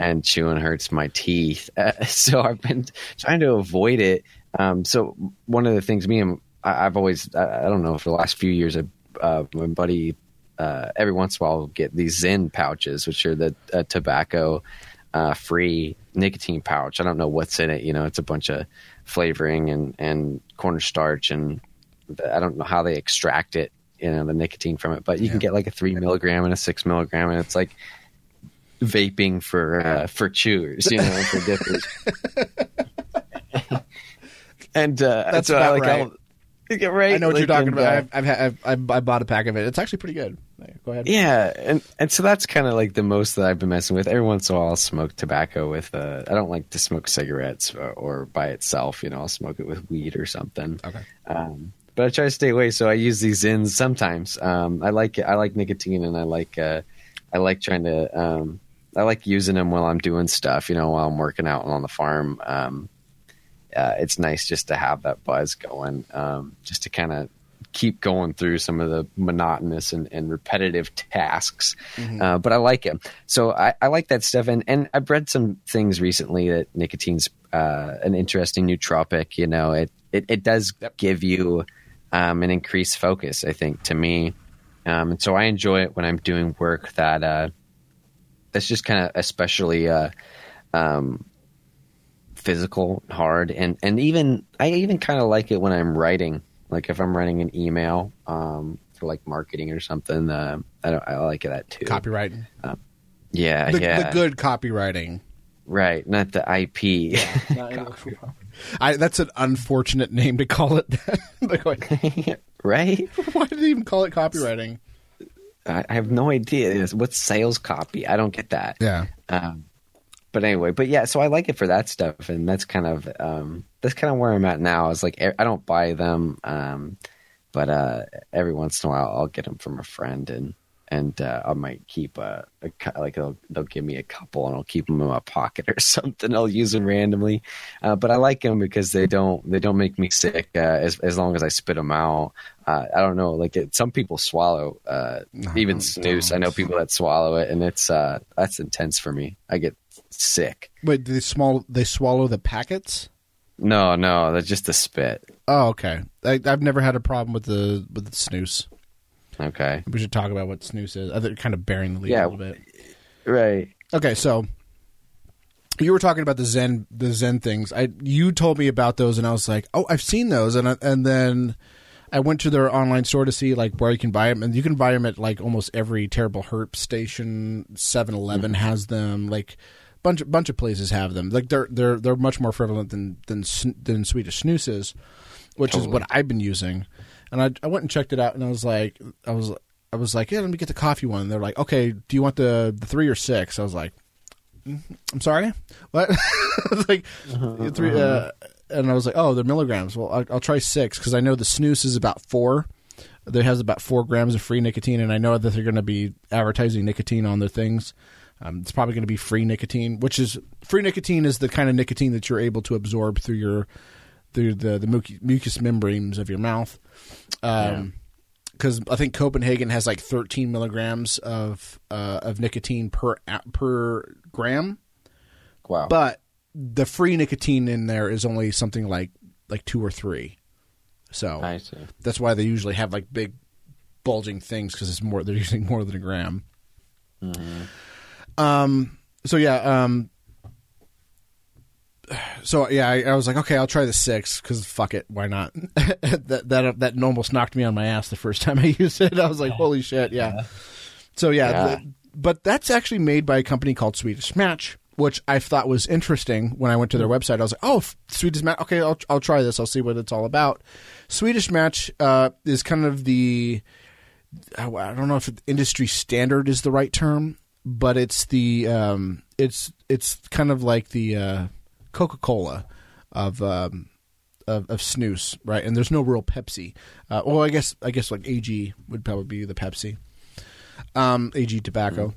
and chewing hurts my teeth. Uh, so I've been trying to avoid it. Um, so one of the things me and I, have always I, I, don't know for the last few years, I, uh, my buddy uh, every once in a while will get these Zyn pouches, which are the uh, tobacco uh, free nicotine pouch. I don't know what's in it. You know, it's a bunch of flavoring and and cornstarch, and the, I don't know how they extract it. You know, the nicotine from it, but you yeah. can get like a three milligram and a six milligram, and it's like vaping for uh, for chewers, you know, for dippers. and uh,
that's
so
about I, like, right.
Right.
I know what like, you're talking and, about. Uh, I've, I've, I've, I bought a pack of it. It's actually pretty good. Go ahead.
Yeah, and and so that's kind of like the most that I've been messing with. Every once in a while, I'll smoke tobacco with. Uh, I don't like to smoke cigarettes or, or, by itself. You know, I'll smoke it with weed or something.
Okay.
Um, but I try to stay away. So I use these Zyns sometimes. Um, I like I like nicotine, and I like uh, I like trying to um, I like using them while I'm doing stuff, you know, while I'm working out on the farm. Um, uh, it's nice just to have that buzz going, um, just to kind of keep going through some of the monotonous and, and repetitive tasks. Mm-hmm. Uh, but I like it. So I, I, like that stuff. And, and I've read some things recently that nicotine's uh, an interesting nootropic. You know, it, it, it does give you um, an increased focus, I think, to me. Um, and so I enjoy it when I'm doing work that uh, that's just kind of especially uh, um, physical, hard, and and even I even kind of like it when I'm writing. Like if I'm writing an email um, for like marketing or something, uh, I I like that too.
Copywriting.
Um, yeah,
the,
yeah.
The good copywriting.
Right, not the IP.
Yeah, I, that's an unfortunate name to call it.
right?
Why did they even call it copywriting?
I, have no idea. What's sales copy? I don't get that.
Yeah.
Um, but anyway, but yeah, so I like it for that stuff, and that's kind of um, that's kind of where I'm at now. Is like I don't buy them, um, but uh, every once in a while I'll get them from a friend, and and uh, I might keep a, a like they'll, they'll give me a couple and I'll keep them in my pocket or something. I'll use them randomly, uh, but I like them because they don't they don't make me sick uh, as as long as I spit them out. Uh, I don't know, like it, some people swallow uh, no, even snus. I know people that swallow it, and it's uh, that's intense for me. I get sick.
Wait, they small they swallow the packets?
No, no, that's just the spit.
Oh, okay. I, have never had a problem with the with the snus.
Okay.
We should talk about what snus is. Other kind of bearing the lead yeah, a little bit.
Right.
Okay, so you were talking about the Zyn the Zyn things. I you told me about those and I was like, "Oh, I've seen those." And I, and then I went to their online store to see like where you can buy them and you can buy them at like almost every terrible herp station. 7-Eleven mm-hmm. has them. Like bunch bunch of places have them. Like they're they're they're much more prevalent than than than Swedish snus which totally. is what I've been using and I, I went and checked it out, and I was like, I was I was like, yeah, let me get the coffee one. And they're like, okay, do you want the the three or six? I was like, mm, I'm sorry, what? like uh-huh, three. Uh, and I was like, oh, they're milligrams. Well, I'll, I'll try six because I know the snus is about four. There has about four grams of free nicotine, and I know that they're going to be advertising nicotine on their things. Um, it's probably going to be free nicotine, which is free nicotine is the kind of nicotine that you're able to absorb through your through the the mucous membranes of your mouth. Um, because I think Copenhagen has like 13 milligrams of uh, of nicotine per per gram.
Wow!
But the free nicotine in there is only something like like two or three. So
I see.
That's why they usually have like big bulging things because it's more. They're using more than a gram.
Mm-hmm.
Um. So yeah. Um so yeah, I, I, was like, okay, I'll try the six because fuck it, why not? that that that almost knocked me on my ass the first time I used it. I was like, holy shit, yeah. yeah. So yeah, yeah. The, but that's actually made by a company called Swedish Match, which I thought was interesting when I went to their website. I was like, oh, Swedish Match, okay, I'll I'll try this. I'll see what it's all about. Swedish Match uh, is kind of the I don't know if industry standard is the right term, but it's the um, it's it's kind of like the uh, Coca Cola of, um, of of snus, right? And there's no real Pepsi. Uh, well, I guess I guess like AG would probably be the Pepsi. Um, AG Tobacco. Mm.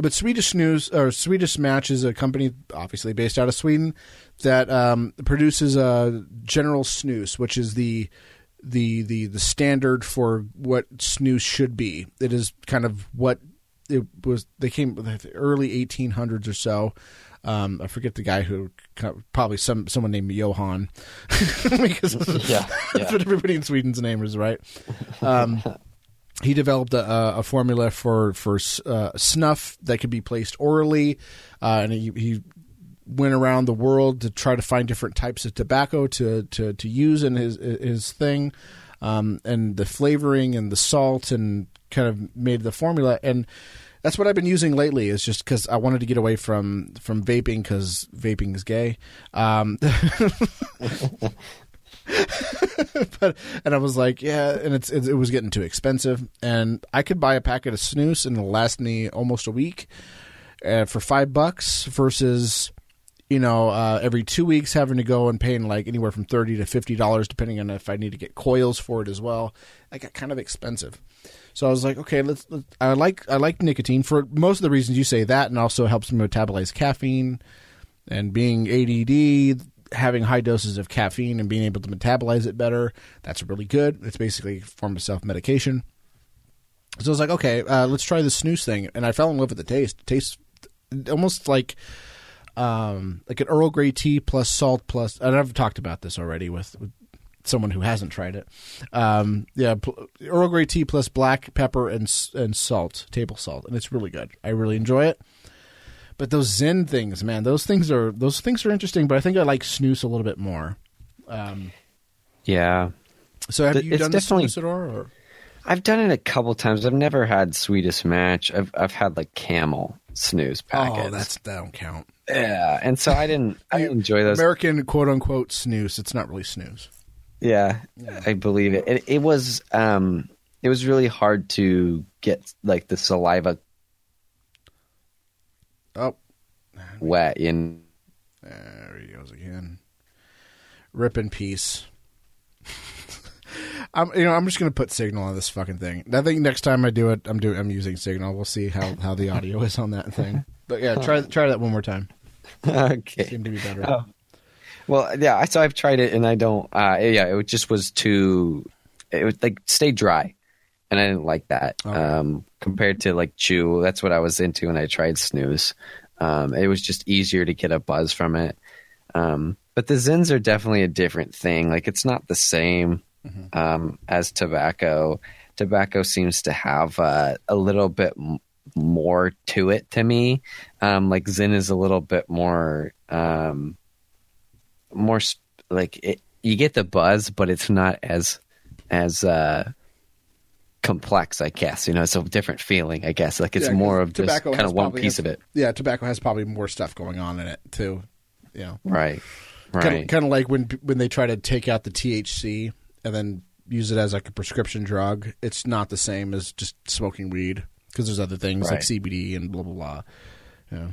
But Swedish Snus or Swedish Match is a company, obviously based out of Sweden, that um, produces a General Snus, which is the the the the standard for what snus should be. It is kind of what it was. They came the early 1800s or so. Um, I forget the guy who probably some someone named Johan because yeah, that's what everybody in Sweden's name is, right? Um, he developed a, a, formula for for uh, snuff that could be placed orally, uh, and he, he, went around the world to try to find different types of tobacco to to, to use in his his thing, um, and the flavoring and the salt and kind of made the formula and that's what I've been using lately. Is just because I wanted to get away from from vaping because vaping is gay. Um, but and I was like, yeah, and it's, it, it was getting too expensive, and I could buy a packet of snus and it'll last me almost a week uh, for five bucks versus you know, uh, every two weeks having to go and paying like anywhere from thirty to fifty dollars, depending on if I need to get coils for it as well. I got kind of expensive. So I was like, okay, let's, let's. I like I like nicotine for most of the reasons you say that, and also helps me metabolize caffeine. And being ADD, having high doses of caffeine and being able to metabolize it better, that's really good. It's basically a form of self medication. So I was like, okay, uh, let's try this snus thing, and I fell in love with the taste. It tastes almost like um, like an Earl Grey tea plus salt plus. And I've talked about this already with, with someone who hasn't tried it. Um, yeah, Earl Grey tea plus black pepper and and salt, table salt, and it's really good. I really enjoy it. But those Zyn things, man, those things are those things are interesting. But I think I like snus a little bit more. Um,
yeah.
So have you it's done the snus at all? Or?
I've done it a couple times. I've never had Swedish Match. I've I've had like Camel snus packets.
Oh, that's that don't count.
Yeah, and so I didn't. I didn't enjoy those
American quote unquote snus. It's not really snus.
Yeah, yeah. I believe it. it. It was um, it was really hard to get like the saliva.
Oh,
wet in.
There he goes again. Rip in peace. I'm you know I'm just gonna put Signal on this fucking thing. I think next time I do it, I'm doing I'm using Signal. We'll see how how the audio is on that thing. But yeah, try try that one more time.
okay,
seemed to be better. Oh.
Well, yeah, so I've tried it and I don't. Uh, yeah, it just was too. It was like stay dry, and I didn't like that. Okay. Um, compared to like chew, that's what I was into when I tried snus Um, it was just easier to get a buzz from it. Um, but the Zyns are definitely a different thing. Like it's not the same mm-hmm. um, as tobacco. Tobacco seems to have uh, a little bit m- more to it to me. Um, like Zyn is a little bit more um, more sp- like it, you get the buzz, but it's not as as uh, complex. I guess you know it's a different feeling. I guess like it's yeah, more of just kind of one piece
has,
of it.
Yeah, tobacco has probably more stuff going on in it too. You know,
right, right.
Kind of, kind of like when when they try to take out the THC and then use it as like a prescription drug. It's not the same as just smoking weed because there's other things right. like CBD and blah blah blah. Yeah,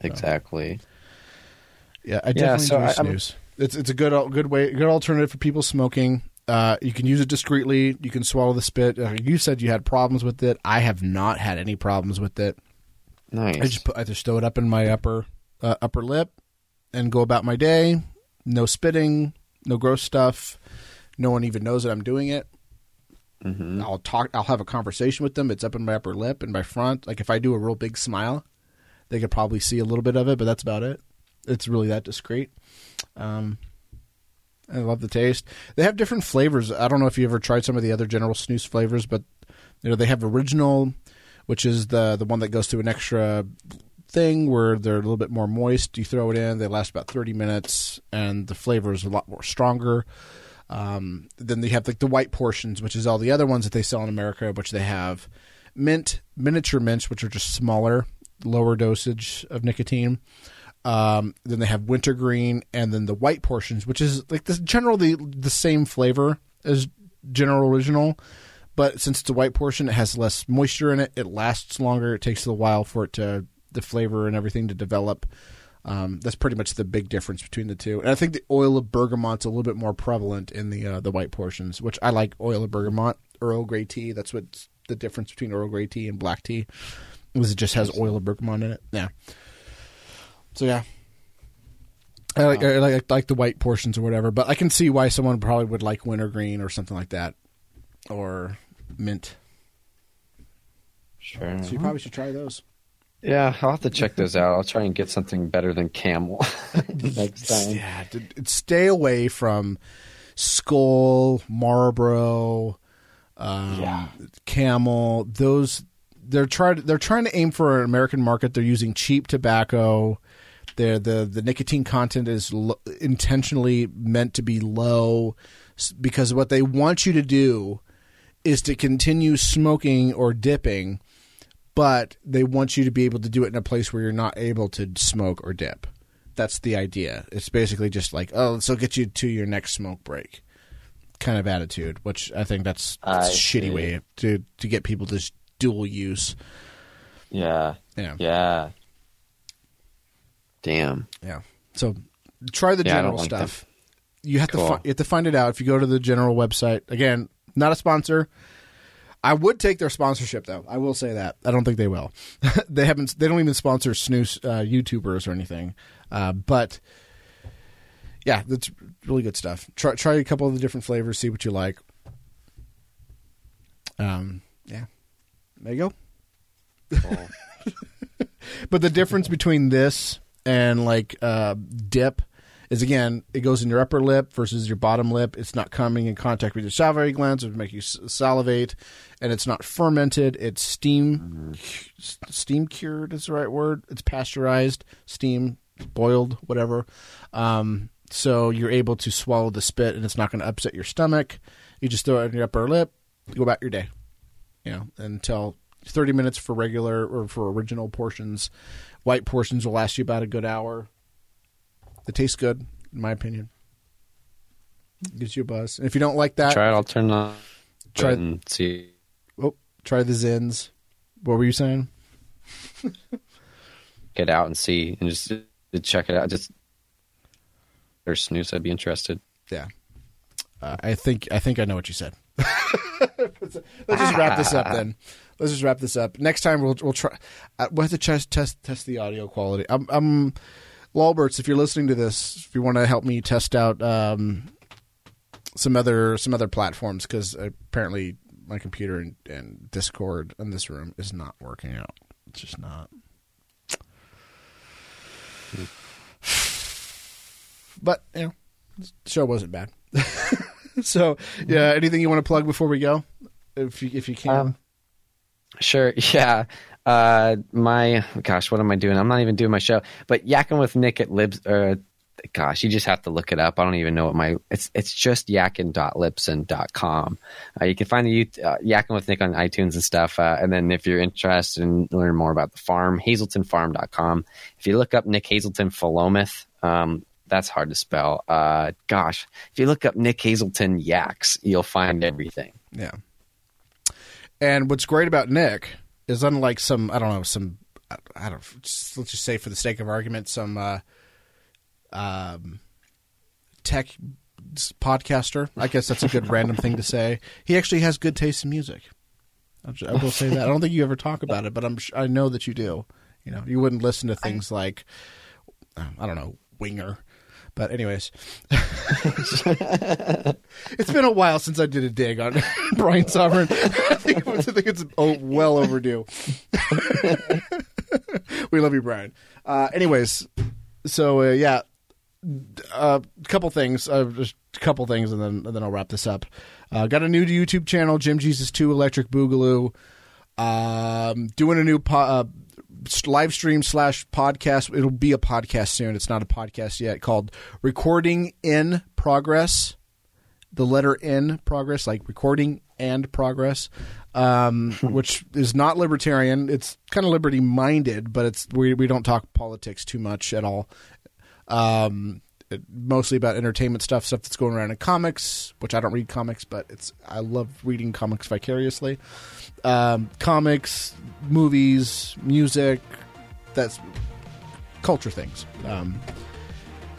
exactly.
So. Yeah, I definitely yeah, so I, snus. It's it's a good good way good alternative for people smoking. Uh, you can use it discreetly. You can swallow the spit. Uh, you said you had problems with it. I have not had any problems with it.
Nice.
I just put, I just throw it up in my upper uh, upper lip and go about my day. No spitting, no gross stuff. No one even knows that I'm doing it.
Mm-hmm.
I'll talk. I'll have a conversation with them. It's up in my upper lip and my front. Like if I do a real big smile, they could probably see a little bit of it, but that's about it. It's really that discreet. Um, I love the taste. They have different flavors. I don't know if you ever tried some of the other General Snus flavors, but you know they have original, which is the the one that goes to an extra thing where they're a little bit more moist. You throw it in, they last about thirty minutes, and the flavor is a lot more stronger. Um, then they have like the white portions, which is all the other ones that they sell in America, which they have mint, miniature mints, which are just smaller, lower dosage of nicotine. Um, then they have wintergreen, and then the white portions, which is like this generally the same flavor as General Original, but since it's a white portion, it has less moisture in it. It lasts longer. It takes a while for it to the flavor and everything to develop. Um, that's pretty much the big difference between the two. And I think the oil of bergamot's a little bit more prevalent in the uh, the white portions, which I like oil of bergamot, Earl Grey tea. That's what's the difference between Earl Grey tea and black tea. Is it just has oil of bergamot in it? Yeah. So yeah, I like, I like like the white portions or whatever, but I can see why someone probably would like wintergreen or something like that, or mint.
Sure.
So you probably should try those.
Yeah, I'll have to check those out. I'll try and get something better than Camel next time.
Yeah, stay away from Skull, Marlboro, um,
Yeah.
Camel. Those they're trying they're trying to aim for an American market. They're using cheap tobacco. They're, the the nicotine content is lo- intentionally meant to be low because what they want you to do is to continue smoking or dipping, but they want you to be able to do it in a place where you're not able to smoke or dip. That's the idea. It's basically just like, oh, this will get you to your next smoke break kind of attitude, which I think that's, that's a
I
shitty
see.
way to to get people to dual use.
Yeah.
Yeah.
Yeah.
Damn.
Yeah. So try the
Yeah,
general
like
stuff. You have to fi- you have to find it out if you go to the general website. Again, not a sponsor. I would take their sponsorship though. I will say that. I don't think they will. they haven't. They don't even sponsor snus uh, YouTubers or anything. Uh, but yeah, that's really good stuff. Try try a couple of the different flavors. See what you like. Um. Yeah. There you go.
Cool.
But the difference between this and like uh, dip is again, it goes in your upper lip versus your bottom lip. It's not coming in contact with your salivary glands, which make you salivate, and it's not fermented. It's steam steam cured is the right word. It's pasteurized, steam boiled, whatever. Um, so you're able to swallow the spit, and it's not going to upset your stomach. You just throw it in your upper lip, go about your day. You know, until 30 minutes for regular or for original portions. White portions will last you about a good hour. It tastes good, in my opinion. Gives you a buzz. And if you don't like that,
Try it. I'll turn on.
Try-
and see.
oh, try the Zyns. What were you saying?
Get out and see, and just to check it out. Just there's snus. I'd be interested.
Yeah. Uh, I think I think I know what you said. Let's just wrap this up then. Let's just wrap this up. Next time we'll we'll try. Uh, we'll have to test test test the audio quality. I'm, I'm. If you're listening to this, if you want to help me test out um, some other some other platforms, because apparently my computer and, and Discord in this room is not working out. It's just not. But you know, the show wasn't bad. so yeah, anything you want to plug before we go? If you if you can.
Um, Sure. Yeah. Uh, my gosh, what am I doing? I'm not even doing my show. But yakking with Nick at Libs. Uh, gosh, you just have to look it up. I don't even know what my it's it's just yakin.libsyn.com. Uh, you can find the uh, yakking with Nick on iTunes and stuff. Uh, and then if you're interested in learning more about the farm, hazeltonfarm.com. If you look up Nick Hazelton Philomath, um, that's hard to spell. Uh, gosh, if you look up Nick Hazelton Yaks, you'll find everything.
Yeah. And what's great about Nick is unlike some I don't know some I don't just, let's just say for the sake of argument some uh, um, tech podcaster. I guess that's a good random thing to say. He actually has good taste in music. I will say that. I don't think you ever talk about it, but I'm I know that you do. You know, you wouldn't listen to things like I don't know, Winger. But anyways, it's been a while since I did a dig on Brian Sovereign. I think, I think it's oh, well overdue. we love you, Brian. Uh, anyways, so uh, yeah, a uh, couple things, uh, just a couple things, and then and then I'll wrap this up. Uh, got a new YouTube channel, Jim Jesus Two Electric Boogaloo. Um, doing a new po- uh, live stream slash podcast. It'll be a podcast soon. It's not a podcast yet. Called Recording in Progress. The letter N progress, like recording and progress, um, which is not libertarian. It's kind of liberty minded, but it's we we don't talk politics too much at all. Um, mostly about entertainment stuff, stuff that's going around in comics, which I don't read comics, but it's I love reading comics vicariously. Um, comics, movies, music, that's culture things. Um,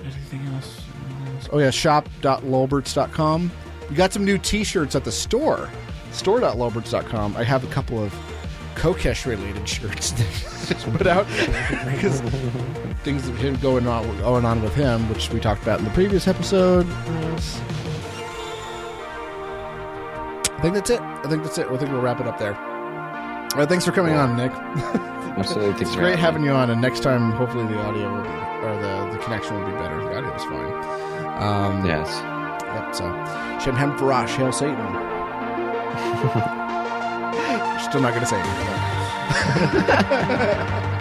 anything else? Oh yeah, shop.lulberts.com. We got some new T-shirts at the store. Store.lulberts.com. I have a couple of Kokesh related shirts just put out because things that him going on going on with him, which we talked about in the previous episode. I think that's it. I think that's it. I think we'll wrap it up there. Right, thanks for coming on, Nick.
Absolutely,
it's great having you on, and next time, hopefully, the audio will be, or the the connection will be better. The audio is fine.
Um, yes.
Yep. So, Shem Hem Farash, hail Satan. Still not going to say anything.